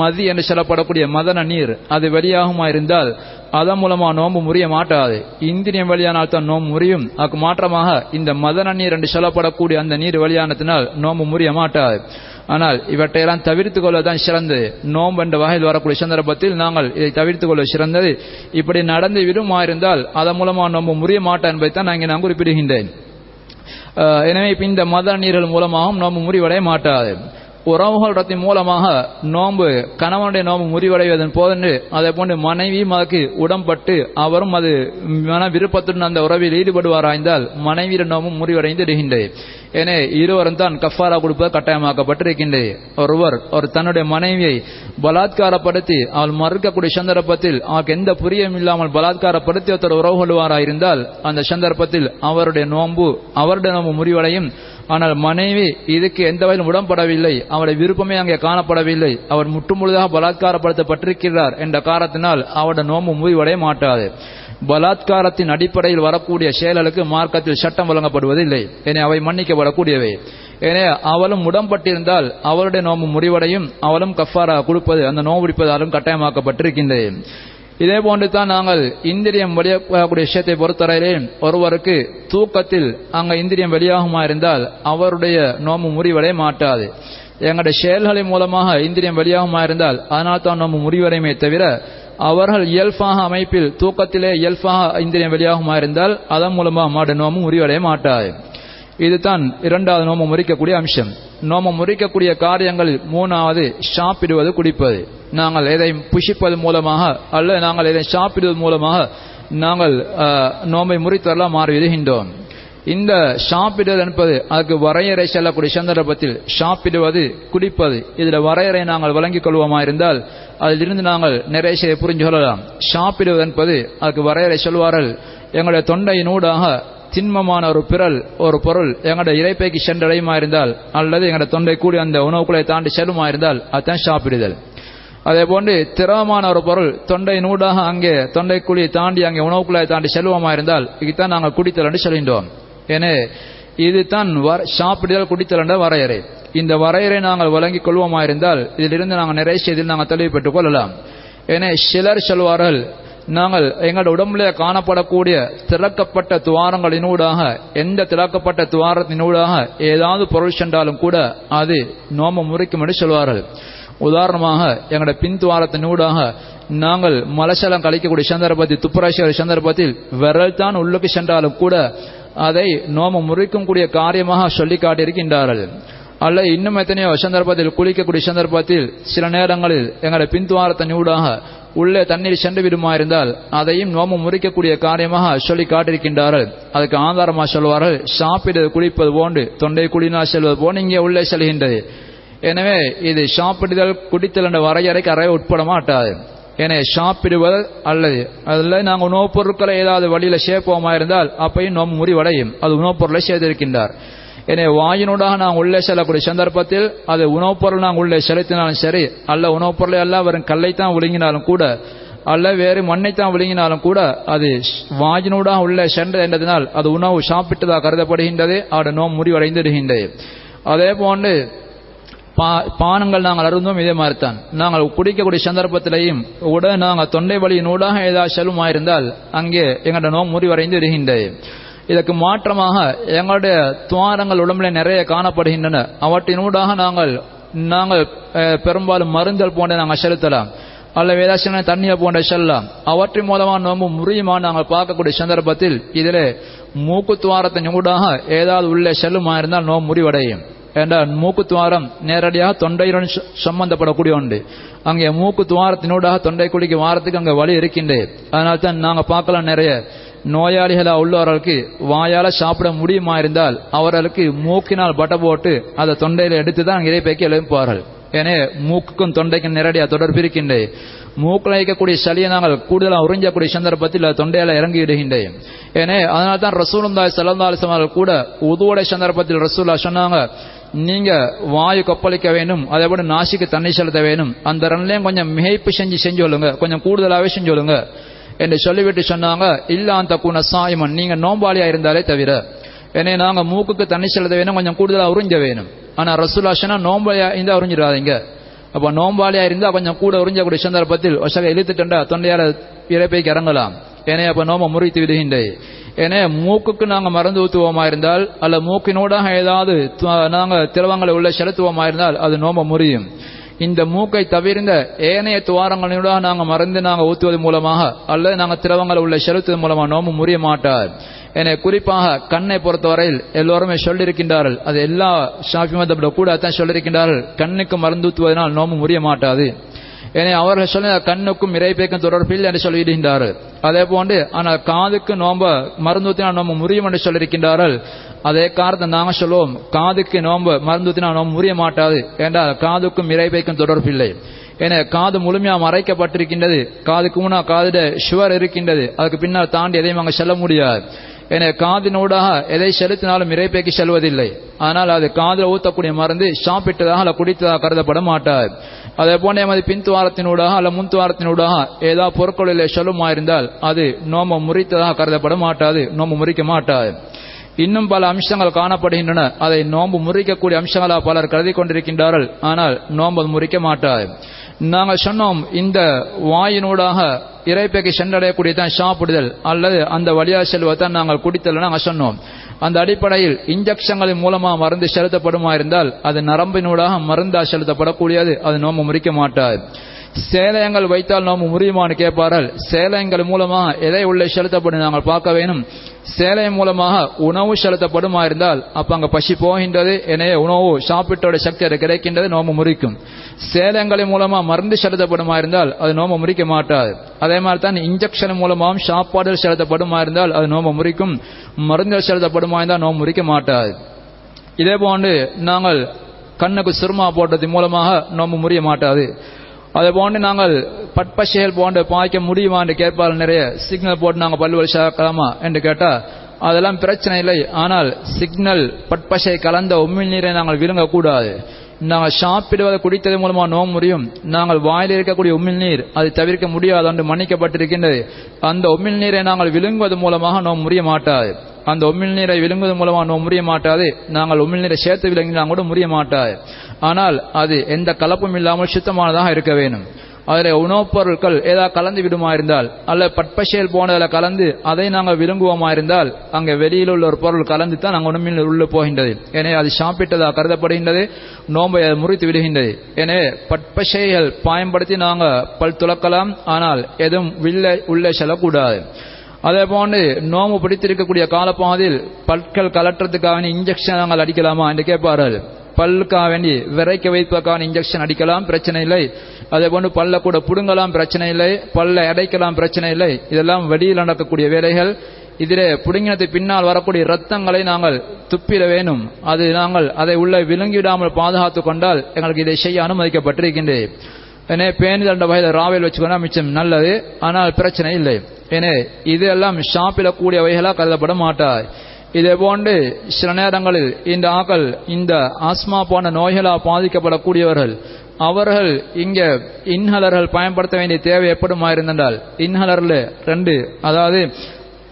Speaker 1: மதி என்று சொல்லப்படக்கூடிய மதன நீர் அது வெளியாகுமா இருந்தால் அதன் மூலமா நோன்பு முறிய மாட்டாது. இந்திரியம் வழியானால் தான் நோம்பு முறியும். அதுக்கு மாற்றமாக இந்த மதன நீர் என்று சொல்லப்படக்கூடிய அந்த நீர் வழியானதினால் நோம்பு முறிய மாட்டாது. ஆனால் இவற்றையெல்லாம் தவிர்த்து கொள்ளதான் சிறந்தது. நோம்பு என்ற வகையில் வரக்கூடிய சந்தர்ப்பத்தில் நாங்கள் இதை தவிர்த்து கொள்ள சிறந்தது. இப்படி நடந்து விடுமா இருந்தால் அதன் மூலமா நோம்பு முறிய மாட்டா என்பதைத்தான் நான் இங்கே நான் குறிப்பிடுகின்றேன். எனவே இப்ப இந்த மத நீர்கள் மூலமாகவும் நோம்பு முறிவடைய மாட்டாது. உறவுகளத்தின் மூலமாக நோன்பு கணவனுடைய நோன்பு முறிவடைவதன் போதென்று அதை போன்று மனைவியும் அதற்கு உடம்பட்டு அவரும் அது மன விருப்பத்துடன் அந்த உறவில் ஈடுபடுவாராய்ந்தால் மனைவியிட நோம்பும் முறிவடைந்து இருக்கின்றது ஏனே இருவரும் தான் கஃபாரா கொடுப்பது கட்டாயமாக்கப்பட்டிருக்கின்றது. ஒருவர் ஒரு தன்னுடைய மனைவியை பலாத்காரப்படுத்தி அவள் மறுக்கக்கூடிய சந்தர்ப்பத்தில் அவருக்கு எந்த புரியும் இல்லாமல் பலாத்காரப்படுத்தி ஒருத்தர் உறவு கொள்வாராயிருந்தால் அந்த சந்தர்ப்பத்தில் அவருடைய நோன்பு அவருடைய நோம்பு முறிவடையும் ஆனால் மனைவி இதுக்கு எந்த வகையிலும் உடன்படவில்லை. அவருடைய விருப்பமே அங்கே காணப்படவில்லை. அவர் முற்றுமுழுதாக பலாத்காரப்படுத்தப்பட்டிருக்கிறார் என்ற காரணத்தினால் அவருடைய நோம்பு முறிவடைய மாட்டாது. பலாத்காரத்தின் அடிப்படையில் வரக்கூடிய செயல்களுக்கு மார்க்கத்தில் சட்டம் வழங்கப்படுவதில்லை. என அவை மன்னிக்கப்படக்கூடியவை. எனவே அவளும் உடம்பட்டிருந்தால் அவருடைய நோம்பு முறிவடையும் அவளும் கஃபாரா கொடுப்பது அந்த நோம்பு பிடிப்பதாலும் கட்டாயமாக்கப்பட்டிருக்கின்றது. இதே போன்று தான் நாங்கள் இந்திரியம் வெளியாகக்கூடிய விஷயத்தை பொறுத்தவரையிலே ஒருவருக்கு தூக்கத்தில் அங்க இந்திரியம் வெளியாகுமா இருந்தால் அவருடைய நோம்பு முறிவடைய மாட்டாது. எங்களுடைய செயல்களின் மூலமாக இந்திரியம் வெளியாகுமா இருந்தால் அதனால் தான் நம்ம முடிவரையுமே தவிர அவர்கள் இயல்பாக அமைப்பில் தூக்கத்திலே இயல்பாக இந்திரியம் வெளியாகுமா இருந்தால் அதன் மூலமாக மாட நோமும் முடிவடைய மாட்டாது. இதுதான் இரண்டாவது நோம முறிக்கக்கூடிய அம்சம். நோம முறிக்கக்கூடிய காரியங்களில் மூணாவது சாப்பிடுவது குடிப்பது. நாங்கள் எதை புஷிப்பது மூலமாக அல்லது நாங்கள் எதை சாப்பிடுவது மூலமாக நாங்கள் நோம்பை முறித்தரலாம் மாறி விடுகின்றோம் இந்த சாப்பிடுவது என்பது அதுக்கு வரையறை செல்லக்கூடிய சந்தர்ப்பத்தில் சாப்பிடுவது குடிப்பது இதில் வரையறை நாங்கள் வழங்கிக் கொள்வோமா இருந்தால் அதிலிருந்து நாங்கள் நிறைய செய்ய புரிஞ்சு கொள்ளலாம். சாப்பிடுவது என்பது அதுக்கு வரையறை சொல்வார்கள் எங்களுடைய தொண்டையினூடாக திண்மமான ஒரு பிறல் ஒரு பொருள் எங்களுடைய இறைப்பைக்கு சென்றடையுமா இருந்தால் அல்லது எங்களுடைய தொண்டை கூடி அந்த உணவுக்குள்ளே தாண்டி செல்லுமா இருந்தால் அதுதான் சாப்பிடுதல் அதே போன்று திரவமான ஒரு பொருள் தொண்டை நூடாக அங்கே தொண்டை குழியை தாண்டி அங்கே உணவுக்குள்ளே தாண்டி செல்வமா இருந்தால் இதுதான் நாங்கள் குடித்தல் என்று சொல்கின்றோம். எனவே இதுதான் சாப்பிடுதல் குடித்தல் என்ற வரையறை. இந்த வரையறை நாங்கள் வழங்கிக் கொள்வோமா இருந்தால் இதிலிருந்து நாங்கள் நிறைய செய்தியில் நாங்கள் தெளிவு பெற்றுக் கொள்ளலாம். என சிலர் சொல்வார்கள் நாங்கள் எங்கள் உடம்புல காணப்படக்கூடிய திறக்கப்பட்ட துவாரங்களினூடாக எந்த திறக்கப்பட்ட துவாரத்தினூடாக ஏதாவது பொருள் சென்றாலும் கூட அது நோம முறிக்கும் என்று சொல்வார்கள். உதாரணமாக எங்களுடைய பின் துவாரத்தினூடாக நாங்கள் மலசலம் கழிக்கக்கூடிய சந்தர்ப்பத்தில் துப்புராசிய சந்தர்ப்பத்தில் விரல் தான் உள்ளுக்கு சென்றாலும் கூட அதை நோம முறிக்கும் கூடிய காரியமாக சொல்லி காட்டியிருக்கின்றார்கள் அல்ல இன்னும் எத்தனையோ சந்தர்ப்பத்தில் குளிக்கக்கூடிய சந்தர்ப்பத்தில் சில நேரங்களில் எங்களை பின்துவாரத்தின் ஊடாக உள்ளே தண்ணீர் சென்று விடுமா இருந்தால் அதையும் நோம்பு முறிக்கக்கூடிய காரியமாக சொல்லி காட்டிருக்கின்றார்கள் அதுக்கு ஆதாரமாக சொல்வார்கள் சாப்பிடுவது குளிப்பது போன்று தொண்டை குடினா செல்வது போன்று இங்கே உள்ளே செல்கின்றது. எனவே இது சாப்பிடுதல் குடித்தல் என்ற வரையறைக்கு அறைய உட்பட மாட்டாது. என்னை சாப்பிடுவது அல்லது அதில் நாங்கள் உணவுப் பொருட்களை ஏதாவது வழியில் சேர்ப்போமா இருந்தால் அப்பையும் நோம்பு முடிவடையும் அது உணவுப் பொருளை செய்திருக்கின்றார் எனவே வாயினூடாக நாங்கள் உள்ளே செல்லக்கூடிய சந்தர்ப்பத்தில் அது உணவுப் பொருள் நாங்கள் உள்ளே செலுத்தினாலும் சரி அல்ல உணவுப் பொருளை அல்ல வெறும் கல்லைத்தான் விழுங்கினாலும் கூட அல்ல வேறு மண்ணைத்தான் விழுங்கினாலும் கூட அது வாயினூடாக உள்ளே சென்றது என்றதினால் அது உணவு சாப்பிட்டதாக கருதப்படுகின்றது அவருடைய நோம் முடிவடைந்திருக்கின்றது அதே போன்று பானங்கள் நாங்கள் அருந்தோம் இதே மாதிரி தான் நாங்கள் குடிக்கக்கூடிய சந்தர்ப்பத்திலையும் கூட நாங்கள் தொண்டை வழியினூடாக ஏதாவது செல்லுமாயிருந்தால் அங்கே எங்களுடைய நோம் முறிவடைந்து வருகின்றது இதற்கு மாற்றமாக எங்களுடைய துவாரங்கள் உடம்புல நிறைய காணப்படுகின்றன. அவற்றினூடாக நாங்கள் நாங்கள் பெரும்பாலும் மருந்தல் போன்ற நாங்கள் செலுத்தலாம். அல்ல வேதாசன தண்ணியை போன்ற செல்லலாம். அவற்றின் மூலமாக நோம்பு முறியுமா நாங்கள் பார்க்கக்கூடிய சந்தர்ப்பத்தில் இதில் மூக்கு துவாரத்தின் ஊடாக ஏதாவது உள்ளே செல்லுமா இருந்தால் நோம்பு முறிவடையும். என்றால் மூக்கு துவாரம் நேரடியாக தொண்டையுடன் சம்பந்தப்படக்கூடிய உண்டு அங்கே மூக்கு துவாரத்தினூடாக தொண்டை குடிக்கு வாரத்துக்கு அங்கே வழி இருக்கின்றது அதனால தான் நாங்கள் பார்க்கலாம் நிறைய நோயாளிகளா உள்ளவர்களுக்கு வாயால சாப்பிட முடியுமா இருந்தால் அவர்களுக்கு மூக்கினால் பட்டை போட்டு அதை தொண்டையில எடுத்து தான் இறைப்பைக்கு எழுப்பார்கள் எனவே மூக்குக்கும் தொண்டைக்கும் நேரடியாக தொடர்பு இருக்கின்றேன் மூக்கில் வைக்கக்கூடிய சளியை நாங்கள் கூடுதலாக உறிஞ்சக்கூடிய சந்தர்ப்பத்தில் தொண்டையில இறங்கி விடுகின்றேன் ஏனே அதனால தான் ரசூலுந்தாய் சலந்தாலிசம் அவர்கள் கூட உதுவோட சந்தர்ப்பத்தில் ரசூல்லா சொன்னாங்க நீங்க வாயு கொப்பளிக்க வேணும் அதே போல நாசிக்கு தண்ணி செலுத்த வேணும் அந்த ரெண்டுலையும் கொஞ்சம் மிகைப்பு செஞ்சு செஞ்சு சொல்லுங்க. கொஞ்சம் கூடுதலாகவே செஞ்சு சொல்லுங்க. என்று சொல்லிவிட்டு சொன்னாங்க இல்ல அந்த குண சாயமன். நீங்க நோம்பாளியா இருந்தாலே தவிர என்னை நாங்க மூக்குக்கு தண்ணி செலுத்த வேணும் கொஞ்சம் கூடுதலாக உறிஞ்ச வேணும் ஆனா ரசூலாஷனா நோம்பாளியா இருந்தா உறிஞ்சிடாதீங்க. அப்ப நோம்பாளியா இருந்தா கொஞ்சம் கூட உறிஞ்சக்கூடிய சந்தர்ப்பத்தில் ஒசக இழுத்துட்டா தொண்டையால இறப்பைக்கு இறங்கலாம். ஏனே அப்ப நோம முறித்து விடுகின்றது ஏனே மூக்குக்கு நாங்கள் மருந்து ஊத்துவோமா இருந்தால் அல்ல மூக்கினூடாக ஏதாவது நாங்கள் திரவங்களை உள்ள செலுத்துவோமா இருந்தால் அது நோம முறியும். இந்த மூக்கை தவிர்ந்த ஏனைய துவாரங்களினூடாக நாங்கள் மருந்து நாங்கள் ஊத்துவது மூலமாக அல்லது நாங்கள் திரவங்களை உள்ள செலுத்துவது மூலமாக நோம்பு முறிய மாட்டார். என குறிப்பாக கண்ணை பொறுத்தவரையில் எல்லோருமே சொல்லியிருக்கின்றார்கள். அது எல்லா ஷாஃபி மதப்பட கூட தான் சொல்லியிருக்கின்றார்கள். கண்ணுக்கு மருந்து ஊத்துவதனால் நோம்பு முறிய மாட்டாது. எனவே அவர்கள் சொல்ல கண்ணுக்கும் இறைப்பைக்கும் தொடர்பில் என்று சொல்லியிருக்கின்றார்கள் அதே போன்று ஆனால் காதுக்கு நோம்ப மருந்துத்தினால் நோம்பு முறியும் என்று சொல்லியிருக்கின்றார்கள். அதே காரணத்தை நாங்கள் சொல்லுவோம் காதுக்கு நோம்பு மருந்துத்தினால் நோம்பு முறிய மாட்டாது என்றால் காதுக்கும் இறைப்பைக்கும் தொடர்பில்லை என காது முழுமையாக மறைக்கப்பட்டிருக்கின்றது. காதுக்கு முன்னா காதுட சுவர் இருக்கின்றது. அதுக்கு பின்னால் தாண்டி எதையும் அங்கே செல்ல முடியாது. என காதினூடாக எதை செலுத்தினாலும் இறைப்பைக்கு செல்வதில்லை. ஆனால் அது காதில் ஊத்தக்கூடிய மருந்து சாப்பிட்டதாக அல்ல குடித்ததாக கருதப்பட மாட்டாது. அதே போன்ற எமது பின்துவாரத்தினூடாக அல்ல முன்துவாரத்தினூடாக ஏதாவது பொருட்களிலே சொல்லுமாயிருந்தால் அது நோம்பு முறித்ததாக கருதப்பட மாட்டாது நோம்பு முறிக்க மாட்டாது. இன்னும் பல அம்சங்கள் காணப்படுகின்றன. அதை நோன்பு முறிக்கக்கூடிய அம்சங்களாக பலர் கருதி கொண்டிருக்கின்றார்கள். ஆனால் நோன்பு முறிக்க மாட்டாது. நாங்கள் சொன்னோம் இந்த வாயினூடாக இறைப்பைக்கு சென்றடையக்கூடியதான் சாப்பிடுதல் அல்லது அந்த வழியாக செல்வதான் நாங்கள் குடித்தல் நாங்கள் சொன்னோம். அந்த அடிப்படையில் இன்ஜெக்ஷன்களின் மூலமாக மருந்து செலுத்தப்படுமா இருந்தால் அது நரம்பினூடாக மருந்தா செலுத்தப்படக்கூடியது. அது நோம்பு முறிக்க மாட்டாது. சேலயங்கள் வைத்தால் நோம்பு முடியுமான்னு கேட்பார்கள். சேலயங்கள் மூலமாக எதை உள்ளே செலுத்தப்படும் நாங்கள் பார்க்க வேணும். சேலையின் மூலமாக உணவு செலுத்தப்படுமா இருந்தால் அப்ப அங்க பசி போகின்றது எனவே உணவு சாப்பிட்டோட சக்தி அது கிடைக்கின்றது நோம்பு முறிக்கும். சேலங்களின் மூலமா மருந்து செலுத்தப்படுமா இருந்தால் அது நோம்பு முறிக்க மாட்டாது. அதே மாதிரி தான் இன்ஜெக்ஷன் மூலமாகவும் சாப்பாடுகள் செலுத்தப்படுமா இருந்தால் அது நோம்பு முறிக்கும். மருந்துகள் செலுத்தப்படுமா இருந்தால் நோம்பு முறிக்க மாட்டாது. இதே போன்று நாங்கள் கண்ணுக்கு சுருமா போடுறது மூலமாக நோம்பு முறிய மாட்டாது. அதை போன்று நாங்கள் பட்பசைகள் போன்று பாய்க்க முடியுமா என்று கேட்பார்கள். நிறைய சிக்னல் போட்டு நாங்கள் பல்லு வலிசாக்கலாமா என்று கேட்டால் அதெல்லாம் பிரச்சனை இல்லை. ஆனால் சிக்னல் பட்பசை கலந்த உமிழ் நீரை நாங்கள் விழுங்கக்கூடாது. நாங்கள் சாப்பிடுவதை குடித்தது மூலமா நோம் முடியும். நாங்கள் வாயில் இருக்கக்கூடிய உமிழ் நீர் அதை தவிர்க்க முடியாது என்று மன்னிக்கப்பட்டிருக்கின்றது. அந்த உமிழ் நீரை நாங்கள் விழுங்குவது மூலமாக நோம் முடிய மாட்டாது. அந்த உமிழ் நீரை விழுங்குவது மூலமாக நோம் முறிய மாட்டாது. நாங்கள் உமிழ் நீரை சேர்த்து விளங்கினால் கூட முறிய மாட்டாது. ஆனால் அது எந்த கலப்பும் இல்லாமல் சுத்தமானதாக இருக்க வேண்டும். அதில் உணவுப் பொருட்கள் ஏதாவது கலந்து விடுமா இருந்தால் அல்ல பட்பசேல் போனதில் கலந்து அதை நாங்கள் விரும்புவோமா இருந்தால் அங்கே வெளியில் உள்ள ஒரு பொருள் கலந்து தான் நாங்கள் உணவில் உள்ளே போகின்றது. எனவே அது சாப்பிட்டதாக கருதப்படுகின்றது நோம்பை அது முறித்து விடுகின்றது. எனவே பட்பசைகள் பயன்படுத்தி நாங்கள் பல் துளக்கலாம் ஆனால் எதுவும் வில்லை உள்ளே செல்லக்கூடாது. அதே போன்று நோம்பு பிடித்திருக்கக்கூடிய காலப்பாதையில் பற்கள் கலட்டுறதுக்காக இன்ஜெக்ஷன் நாங்கள் அடிக்கலாமா என்று கேட்பார்கள். பல்லுக்காக வேண்டி விரைக்க வைப்பதற்கான இன்ஜெக்ஷன் அடிக்கலாம் பிரச்சனை இல்லை. அதே போன்று பல்ல கூட புடுங்கலாம் பிரச்சனை இல்லை. பல்ல அடைக்கலாம் பிரச்சனை இல்லை. இதெல்லாம் வெளியில் நடக்கக்கூடிய வேலைகள். இதிலே புடுங்கினது பின்னால் வரக்கூடிய ரத்தங்களை நாங்கள் துப்பிட வேணும் அது நாங்கள் அதை உள்ள விழுங்கிவிடாமல் பாதுகாத்துக் கொண்டால் எங்களுக்கு இதை செய்ய அனுமதிக்கப்பட்டிருக்கின்றேன். எனவே பேணி தண்ட வகையில் ராவில் வச்சுக்கோனா மிச்சம் நல்லது. ஆனால் பிரச்சனை இல்லை. எனவே இதெல்லாம் ஷாப்பிடக்கூடிய வகைகளாக கருதப்பட மாட்டார் இதே போன்று சில நேரங்களில் இந்த ஆக்கள் இந்த ஆஸ்மா போன்ற நோய்களால் பாதிக்கப்படக்கூடியவர்கள் அவர்கள் இங்க இன்ஹலர்கள் பயன்படுத்த வேண்டிய தேவை எப்படிமா இருந்தால் இன்ஹலர்ல ரெண்டு அதாவது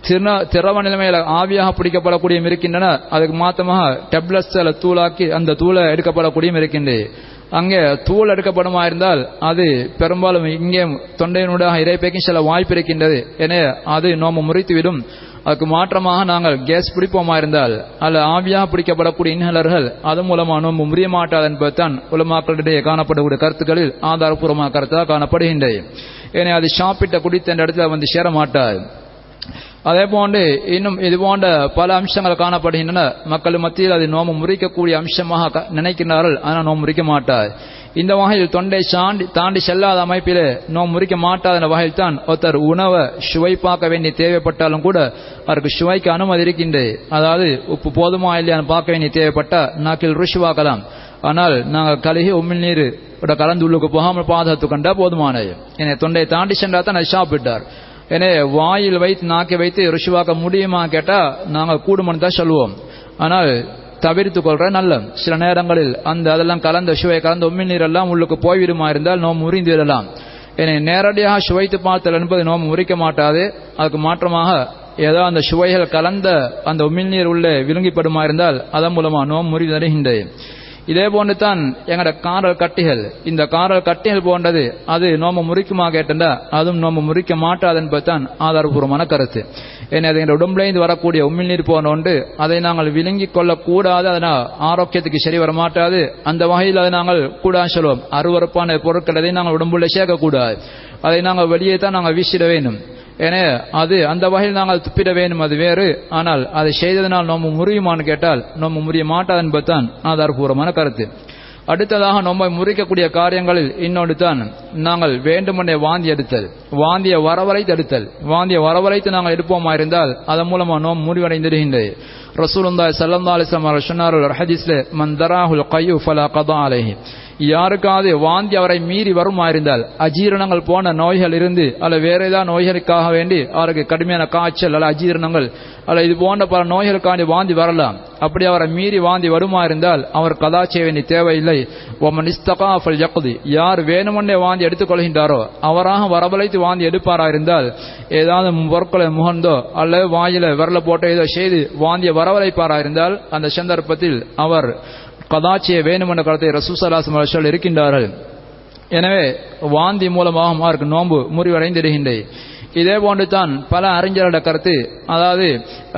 Speaker 1: திர திரவ நிலைமையில ஆவியாக பிடிக்கப்படக்கூடியும் இருக்கின்றன. அதுக்கு மாத்தமாக டெப்லெட்ஸ்ல தூளாக்கி அந்த தூளை எடுக்கப்படக்கூடியும் இருக்கின்றது அங்கே தூள் எடுக்கப்படுமா இருந்தால் அது பெரும்பாலும் இங்கே தொண்டையினூடாக இறைப்பைக்கும் சில வாய்ப்பு இருக்கின்றது. என அது நோம்பு முறித்துவிடும். அதுக்கு மாற்றமாக நாங்கள் கேஸ் பிடிப்போமா இருந்தால் அல்ல ஆவியாக பிடிக்கப்படக்கூடிய இன்ஹலர்கள் அது மூலமாக நோம்பு முறிய மாட்டாது என்பதுதான் உலமாக்களிடையே காணப்படக்கூடிய கருத்துக்களில் ஆதாரபூர்வமாக கருத்தாக காணப்படுகின்றது. ஏன்னா அது சாப்பிட்ட குடித்த இடத்துல வந்து சேர மாட்டாது அதே போன்று இன்னும் இது போன்ற பல அம்சங்கள் காணப்படுகின்றன. மக்கள் மத்தியில் அது நோம்பு முறிக்கக்கூடிய அம்சமாக நினைக்கின்றார்கள். ஆனால் நோம்பு முறிக்க மாட்டார். இந்த வகையில் தொண்டை சாண்டி தாண்டி செல்லாத அமைப்பிலே நோம்பு முறிக்க மாட்டாத என்ற வகையில் தான் ஒருத்தர் உணவை சுவைப்பாக்க வேண்டிய தேவைப்பட்டாலும் கூட அவருக்கு சுவைக்கு அனுமதி இருக்கின்றது. அதாவது உப்பு போதுமா இல்லையான்னு பார்க்க வேண்டிய தேவைப்பட்டால் நாக்கில் ருஷுவாக்கலாம் ஆனால் நாங்கள் கழுகி உமிழ் நீர் கலந்து உள்ளுக்கு போகாமல் பாதுகாத்து கண்டா போதுமானது. என்னை தொண்டையை தாண்டி சென்றால் தான் அதை சாப்பிட்டார். எனவே வாயில் வைத்து நாக்கை வைத்து ருஷிவாக்க முடியுமா கேட்டா நாங்கள் கூடுமன்னு தான் சொல்லுவோம். ஆனால் தவிர்த்து கொள்ற நல்ல. சில நேரங்களில் அந்த அதெல்லாம் கலந்த சுவை கலந்த உம்மி நீர் எல்லாம் உள்ளுக்கு போய்விடுமா இருந்தால் நோம் முறிந்து விடலாம். என்னை நேரடியாக சுவைத்து பார்த்தல் என்பது நோம் முறிக்க மாட்டாது. அதுக்கு மாற்றமாக ஏதோ அந்த சுவைகள் கலந்த அந்த உமிழ்நீர் உள்ளே விழுங்கிப்படுமா இருந்தால் அதன் மூலமா நோம் முறி தருகின்றது இதே போன்று தான் எங்கட காரல் கட்டிகள். இந்த காரல் கட்டிகள் போன்றது அது நோம்பு முறிக்குமா கேட்டா அதுவும் நோம்பு முறிக்க மாட்டாது என்பதுதான் ஆதாரபூர்வமான கருத்து. ஏன்னா அது எங்கள் உடம்புலேருந்து வரக்கூடிய உமிழ்நீர் போன ஒன்று அதை நாங்கள் விழுங்கிக் கொள்ளக்கூடாது அதனால் ஆரோக்கியத்துக்கு சரி வர மாட்டாது அந்த வகையில் அதை நாங்கள் கூடா சொல்லுவோம் அருவறுப்பான பொருட்கள் அதை நாங்கள் உடம்புல சேர்க்கக்கூடாது. அதை நாங்கள் வெளியே தான் நாங்கள் வீசிட வேண்டும். என அது அந்த வகையில் நாங்கள் துப்பிட வேண்டும் அது வேறு. ஆனால் அதை செய்ததனால் நோம்பு முறியுமான்னு கேட்டால் நோம்பு முறிய மாட்டாது என்பதுதான் ஆதாரபூர்வமான கருத்து. அடுத்ததாக நோம்பை முறிக்கக்கூடிய காரியங்களில் இன்னொன்று தான் நாங்கள் வேண்டுமென்றே வாந்தி எடுத்தல். வாந்திய வரவழைத்து தடுத்தல் வாந்திய வரவழைத்து நாங்கள் எடுப்போமா இருந்தால் அதன் மூலமாக நோம்பு முடிவடைந்திருக்கின்றது ரசூலுல்லாஹி ஸல்லல்லாஹு அலைஹி வஸல்லம் அவர்கள் சொன்னார்கள் ஒரு ஹதீஸ்ல மந்தராஹுல் கையு ஃபலா கதா அலேஹி. யாருக்காவது வாந்தி அவரை மீறி வருமா இருந்தால் அஜீரணங்கள் போன நோய்கள் இருந்து அல்ல வேற ஏதாவது நோய்களுக்காக வேண்டி அவருக்கு கடுமையான காய்ச்சல் அல்ல அஜீரணங்கள் அல்ல இது போன்ற பல நோய்களுக்காண்டி வாந்தி வரலாம். அப்படி அவரை மீறி வாந்தி வருமாயிருந்தால் அவர் கதா செய்ய வேண்டிய தேவையில்லை. ஒமன் இஸ்தகாஃபல் யக்தி. யார் வேணுமென்றே வாந்தி எடுத்துக்கொள்கின்றாரோ அவராக வரவழைத்து வாந்தி எடுப்பாரா இருந்தால் ஏதாவது பொருட்களை முகந்தோ அல்லது வாயில விரல போட்டோ ஏதோ செய்து வாந்தியை வர வரவழைப்பாராக இருந்தால் அந்த சந்தர்ப்பத்தில் அவர் கதாச்சிய வேணும் என்ற கருத்தை ரசூசலாசம் அவர்கள் இருக்கின்றார்கள். எனவே வாந்தி மூலமாக மார்க் நோன்பு முறிவடைந்திருகின்றது இதே போன்று தான் பல அறிஞர்களோட கருத்து அதாவது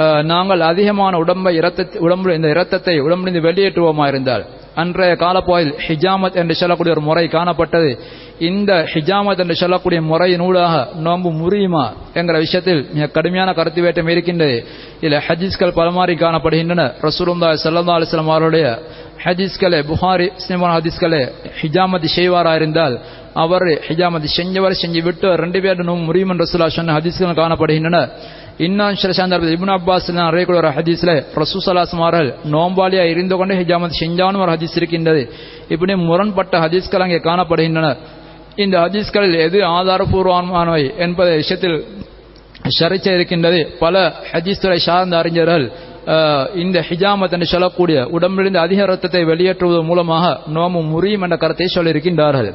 Speaker 1: அஹ், நாங்கள் அதிகமான உடம்பை இரத்த உடம்பு இந்த இரத்தத்தை உடம்பிலிருந்து வெளியேற்றுவோமா இருந்தால் அன்றைய காலப்போயில் ஹிஜாமத் என்று சொல்லக்கூடிய ஒரு முறை காணப்பட்டது. இந்த ஹிஜாமத் என்று சொல்லக்கூடிய முறையினூடாக நோன்பு முறியுமா என்கிற விஷயத்தில் மிக கடுமையான கருத்து வேட்டம் இருக்கின்றது. இதில் ஹஜீஸ்கள் பலமாறி காணப்படுகின்றன. ரசூலுந்தா ஸல்லல்லாஹு அலிஸ்லாம் வஸல்லம் அவருடைய ஹதீஸ்களே புகாரி சினிமான ஹதீஸ்களே ஹிஜாமதி செய்வாரா இருந்தால் அவர் ஹிஜாமதி செஞ்சவர் செஞ்சு விட்டு ரெண்டு பேரும் நோம்பு முறியும் என்று ரசூலா சொன்ன ஹதீஸ்கள் காணப்படுகின்றன. இன்னும் சில சந்தர்ப்பத்தில் இபுன் அப்பாஸ் அறியக்கூடிய ஒரு ஹதீஸ்ல ரசூசலாசம் அவர்கள் நோம்பாலியா இருந்து கொண்டு ஹிஜாமத் செஞ்சான்னு ஒரு ஹதீஸ் இருக்கின்றது. இப்படி முரண்பட்ட ஹதீஸ்கள் அங்கே காணப்படுகின்றன. இந்த ஹதீஸ்களில் எது ஆதாரபூர்வமானவை என்பதை விஷயத்தில் சர்ச்சை இருக்கின்றது பல ஹதீஸ் துறை சார்ந்த அறிஞர்கள் இந்த ஹிஜாமத் என்று சொல்லக்கூடிய உடம்பிலிருந்து அதிக ரத்தத்தை வெளியேற்றுவதன் மூலமாக நோமு முறியும் என்ற கருத்தை சொல்லியிருக்கின்றார்கள்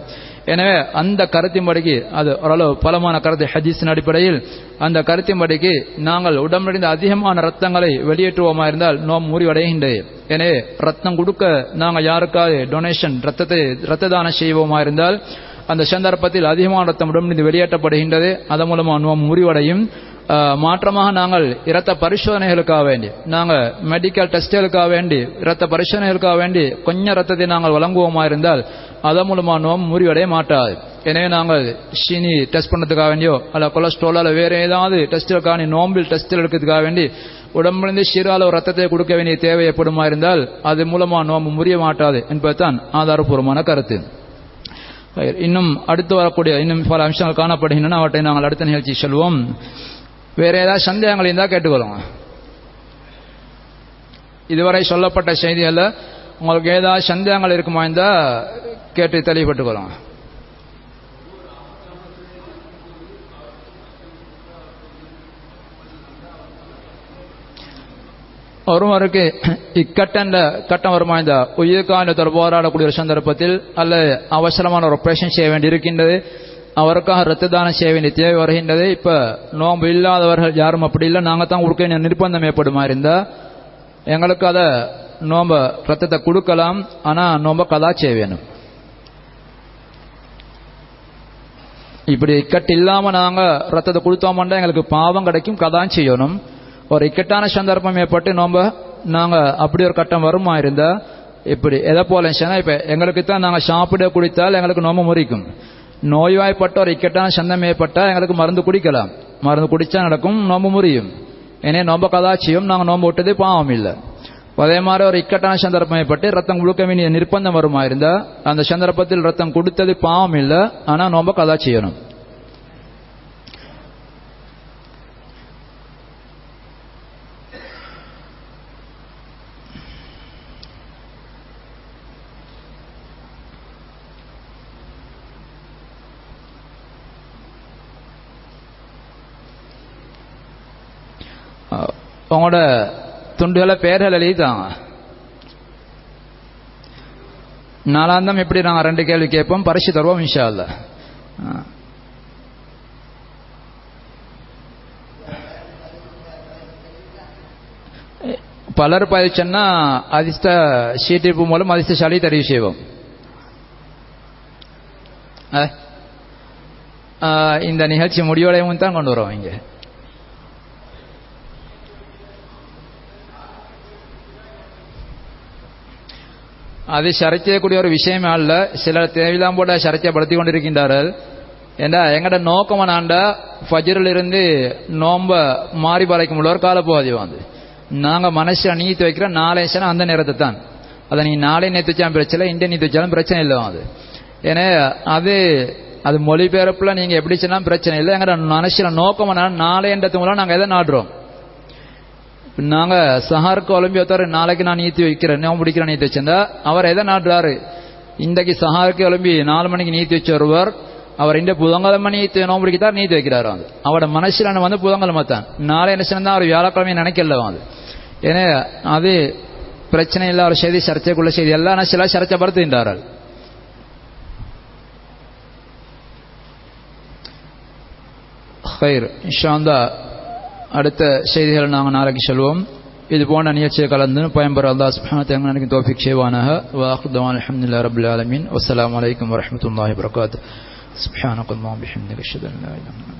Speaker 1: எனவே அந்த கருத்தின்படிக்கு அது ஓரளவு பலமான கருத்து ஹதீஸின் அடிப்படையில் அந்த கருத்தின்படிக்கு நாங்கள் உடம்பிலிருந்து அதிகமான ரத்தங்களை வெளியேற்றுவோமா இருந்தால் நோம் முறிவடைகின்றது எனவே ரத்தம் கொடுக்க நாங்கள் யாருக்காவது டொனேஷன் ரத்தத்தை ரத்த தானம் செய்வோமா இருந்தால் அந்த சந்தர்ப்பத்தில் அதிகமான ரத்தம் இது வெளியேற்றப்படுகின்றது. அதன் மூலமாக நோம் முறிவடையும். மாற்றமாக நாங்கள் இரத்த பரிசோதனைகளுக்காக வேண்டி நாங்கள் மெடிக்கல் டெஸ்டுகளுக்காக வேண்டி இரத்த பரிசோதனைகளுக்காக வேண்டி கொஞ்சம் ரத்தத்தை நாங்கள் வழங்குவோமா இருந்தால் அதன் மூலமாக நோம் முறிவடைய மாட்டாது. எனவே நாங்கள் சீனி டெஸ்ட் பண்ணதுக்காக வேண்டியோ அல்ல கொலஸ்ட்ரால் அல்ல வேற ஏதாவது டெஸ்ட்டுக்கான நோம்பில் டெஸ்ட் எடுக்கிறதுக்காக வேண்டி உடம்புலேருந்து சிறால ஒரு ரத்தத்தை கொடுக்க வேண்டிய தேவை ஏற்படுமா இருந்தால் அது மூலமாக நோம்பு முறிய மாட்டாது என்பதுதான் ஆதாரபூர்வமான கருத்து. இன்னும் அடுத்து வரக்கூடிய இன்னும் பல அம்சங்கள் காணப்படுகின்றன. அவற்றை நாங்கள் அடுத்த நிகழ்ச்சி செல்வோம். வேற ஏதாவது சந்தேகங்கள் இருந்தால் கேட்டுக்கொள்ளுங்க. இதுவரை சொல்லப்பட்ட செய்திகளில் உங்களுக்கு ஏதாவது சந்தேகங்கள் இருக்குமா இருந்தால் கேட்டு தெளிவுபட்டுக்கொள்ளுங்க ஒருவருக்கு இக்கட்டண்ட கட்டம் வருமா இந்த உயிர்காலத்தோடு போராடக்கூடிய ஒரு சந்தர்ப்பத்தில் அல்ல அவசரமான ஒரு ஆபரேஷன் செய்ய வேண்டி இருக்கின்றது அவருக்காக ரத்த தானம் செய்ய வேண்டிய தேவை வருகின்றது. இப்ப நோன்பு இல்லாதவர்கள் யாரும் அப்படி இல்லை. நாங்க தான் கொடுக்க வேண்டிய நிர்பந்தம் ஏற்படுமா இருந்தா எங்களுக்கு அதை நோம்ப ரத்தத்தை கொடுக்கலாம். ஆனா நோம்ப கதா செய்ய வேணும். இப்படி இக்கட்டு இல்லாம நாங்க ரத்தத்தை கொடுத்தோம்னா எங்களுக்கு பாவம் கிடைக்கும். கதான் செய்யணும். ஒரு இக்கட்டான சந்தர்ப்பம் ஏற்பட்டு நோம்ப நாங்க அப்படி ஒரு கட்டம் வருமா இருந்தா இப்படி எதை போல இப்ப எங்களுக்கு தான் நாங்க சாப்பிட குடித்தால் எங்களுக்கு நோம்பு முறிக்கும். நோய்வாய்ப்பட்ட ஒரு இக்கட்டான சந்தம் ஏற்பட்டா எங்களுக்கு மருந்து குடிக்கலாம். மருந்து குடிச்சா நடக்கும் நோம்பு முறியும். ஏனே நோம்ப கதாச்சியும் நாங்க நோம்பு விட்டது பாவம் இல்லை. அதே மாதிரி ஒரு இக்கட்டான சந்தர்ப்பம் ஏற்பட்டு ரத்தம் கொடுக்க வேண்டிய நிர்பந்தம் வருமா இருந்தா அந்த சந்தர்ப்பத்தில் ரத்தம் கொடுத்தது பாவம் இல்லை ஆனா நோம்ப கதா செய்யணும் உங்களோட துண்டுகளை பெயர்கள் எழுதித்தாங்க நாலாந்தம் எப்படி நாங்கள் ரெண்டு கேள்வி கேட்போம்? பரிசு தருவோம் இன்ஷா அல்ல பலர் பதிச்சன்னா அதிர்ஷ்ட சீட்டிப்பு மூலம் அதிர்ஷ்டசாலி தெரிவு செய்வோம். இந்த நிகழ்ச்சி முடிவடையும் தான் கொண்டு வரோம் இங்கே. அது சர்ச்சையக்கூடிய ஒரு விஷயமே அல்ல சிலர் தேவையில்லாம் போட சர்ச்சைப்படுத்தி கொண்டிருக்கின்றார்கள் ஏண்டா எங்கட நோக்கம் நாண்டா ஃபஜரில் இருந்து நோம்ப மாறி பறைக்கும் உள்ள ஒரு காலப்போதி வந்து நாங்க மனசு நீத்து வைக்கிற நாளை சனம் அந்த நேரத்தை தான் அதை நீ நாளை நேற்று வச்சாலும் பிரச்சனை இந்திய நீத்து வச்சாலும் பிரச்சனை இல்லை அது ஏன்னா அது அது மொழிபெயர்ப்புல நீங்க எப்படி சொன்னாலும் பிரச்சனை இல்லை எங்கட மனசுல நோக்கம் என்ற மூலம் நாங்க எதை நாடுறோம் நாங்க சஹாருக்கு ஒலிம்பியத்தர் நாளைக்கு நான் நீத்தி வைக்கிறேன். நான் பிடிக்கிறேன் நீத்தி வச்சிருந்தா அவர் எதை நாட்டுறாரு? இன்றைக்கு சஹாருக்கு ஒலிம்பி நாலு மணிக்கு நீத்தி வச்ச ஒருவர் அவர் இந்த புதன்கிழமை நீத்தி நோம்பிடிக்கத்தான் நீத்தி வைக்கிறார் அவர். அவரோட மனசில் வந்து புதன்கிழமை தான். நாளை என்ன தான் அவர் வியாழக்கிழமை நினைக்கல அது ஏன்னா அது பிரச்சனை இல்லை ஒரு செய்தி சர்ச்சைக்குள்ள செய்தி எல்லாம் சில சர்ச்சைப்படுத்துகின்றார்கள். ஹைர் இன்ஷாந்தா அடுத்த செய்திகளை நாங்கள் நாளைக்கு சொல்வோம் இது போன்ற நிகழ்ச்சியை கலந்து பயன்பெற அல்லா சுப்ஹானஹு எனக்கு தௌஃபிக் செய்வானாக வாஹுதவான் அல்ஹம்துலில்லாஹி ரப்பில் ஆலமீன் வஸ்ஸலாமு அலைக்கும் வரஹ்மத்துல்லாஹி வபரகாத்துஹு சுப்ஹானக்கல்லாஹு பிஹம்திக அஷ்ஹது அன் லா இலாஹா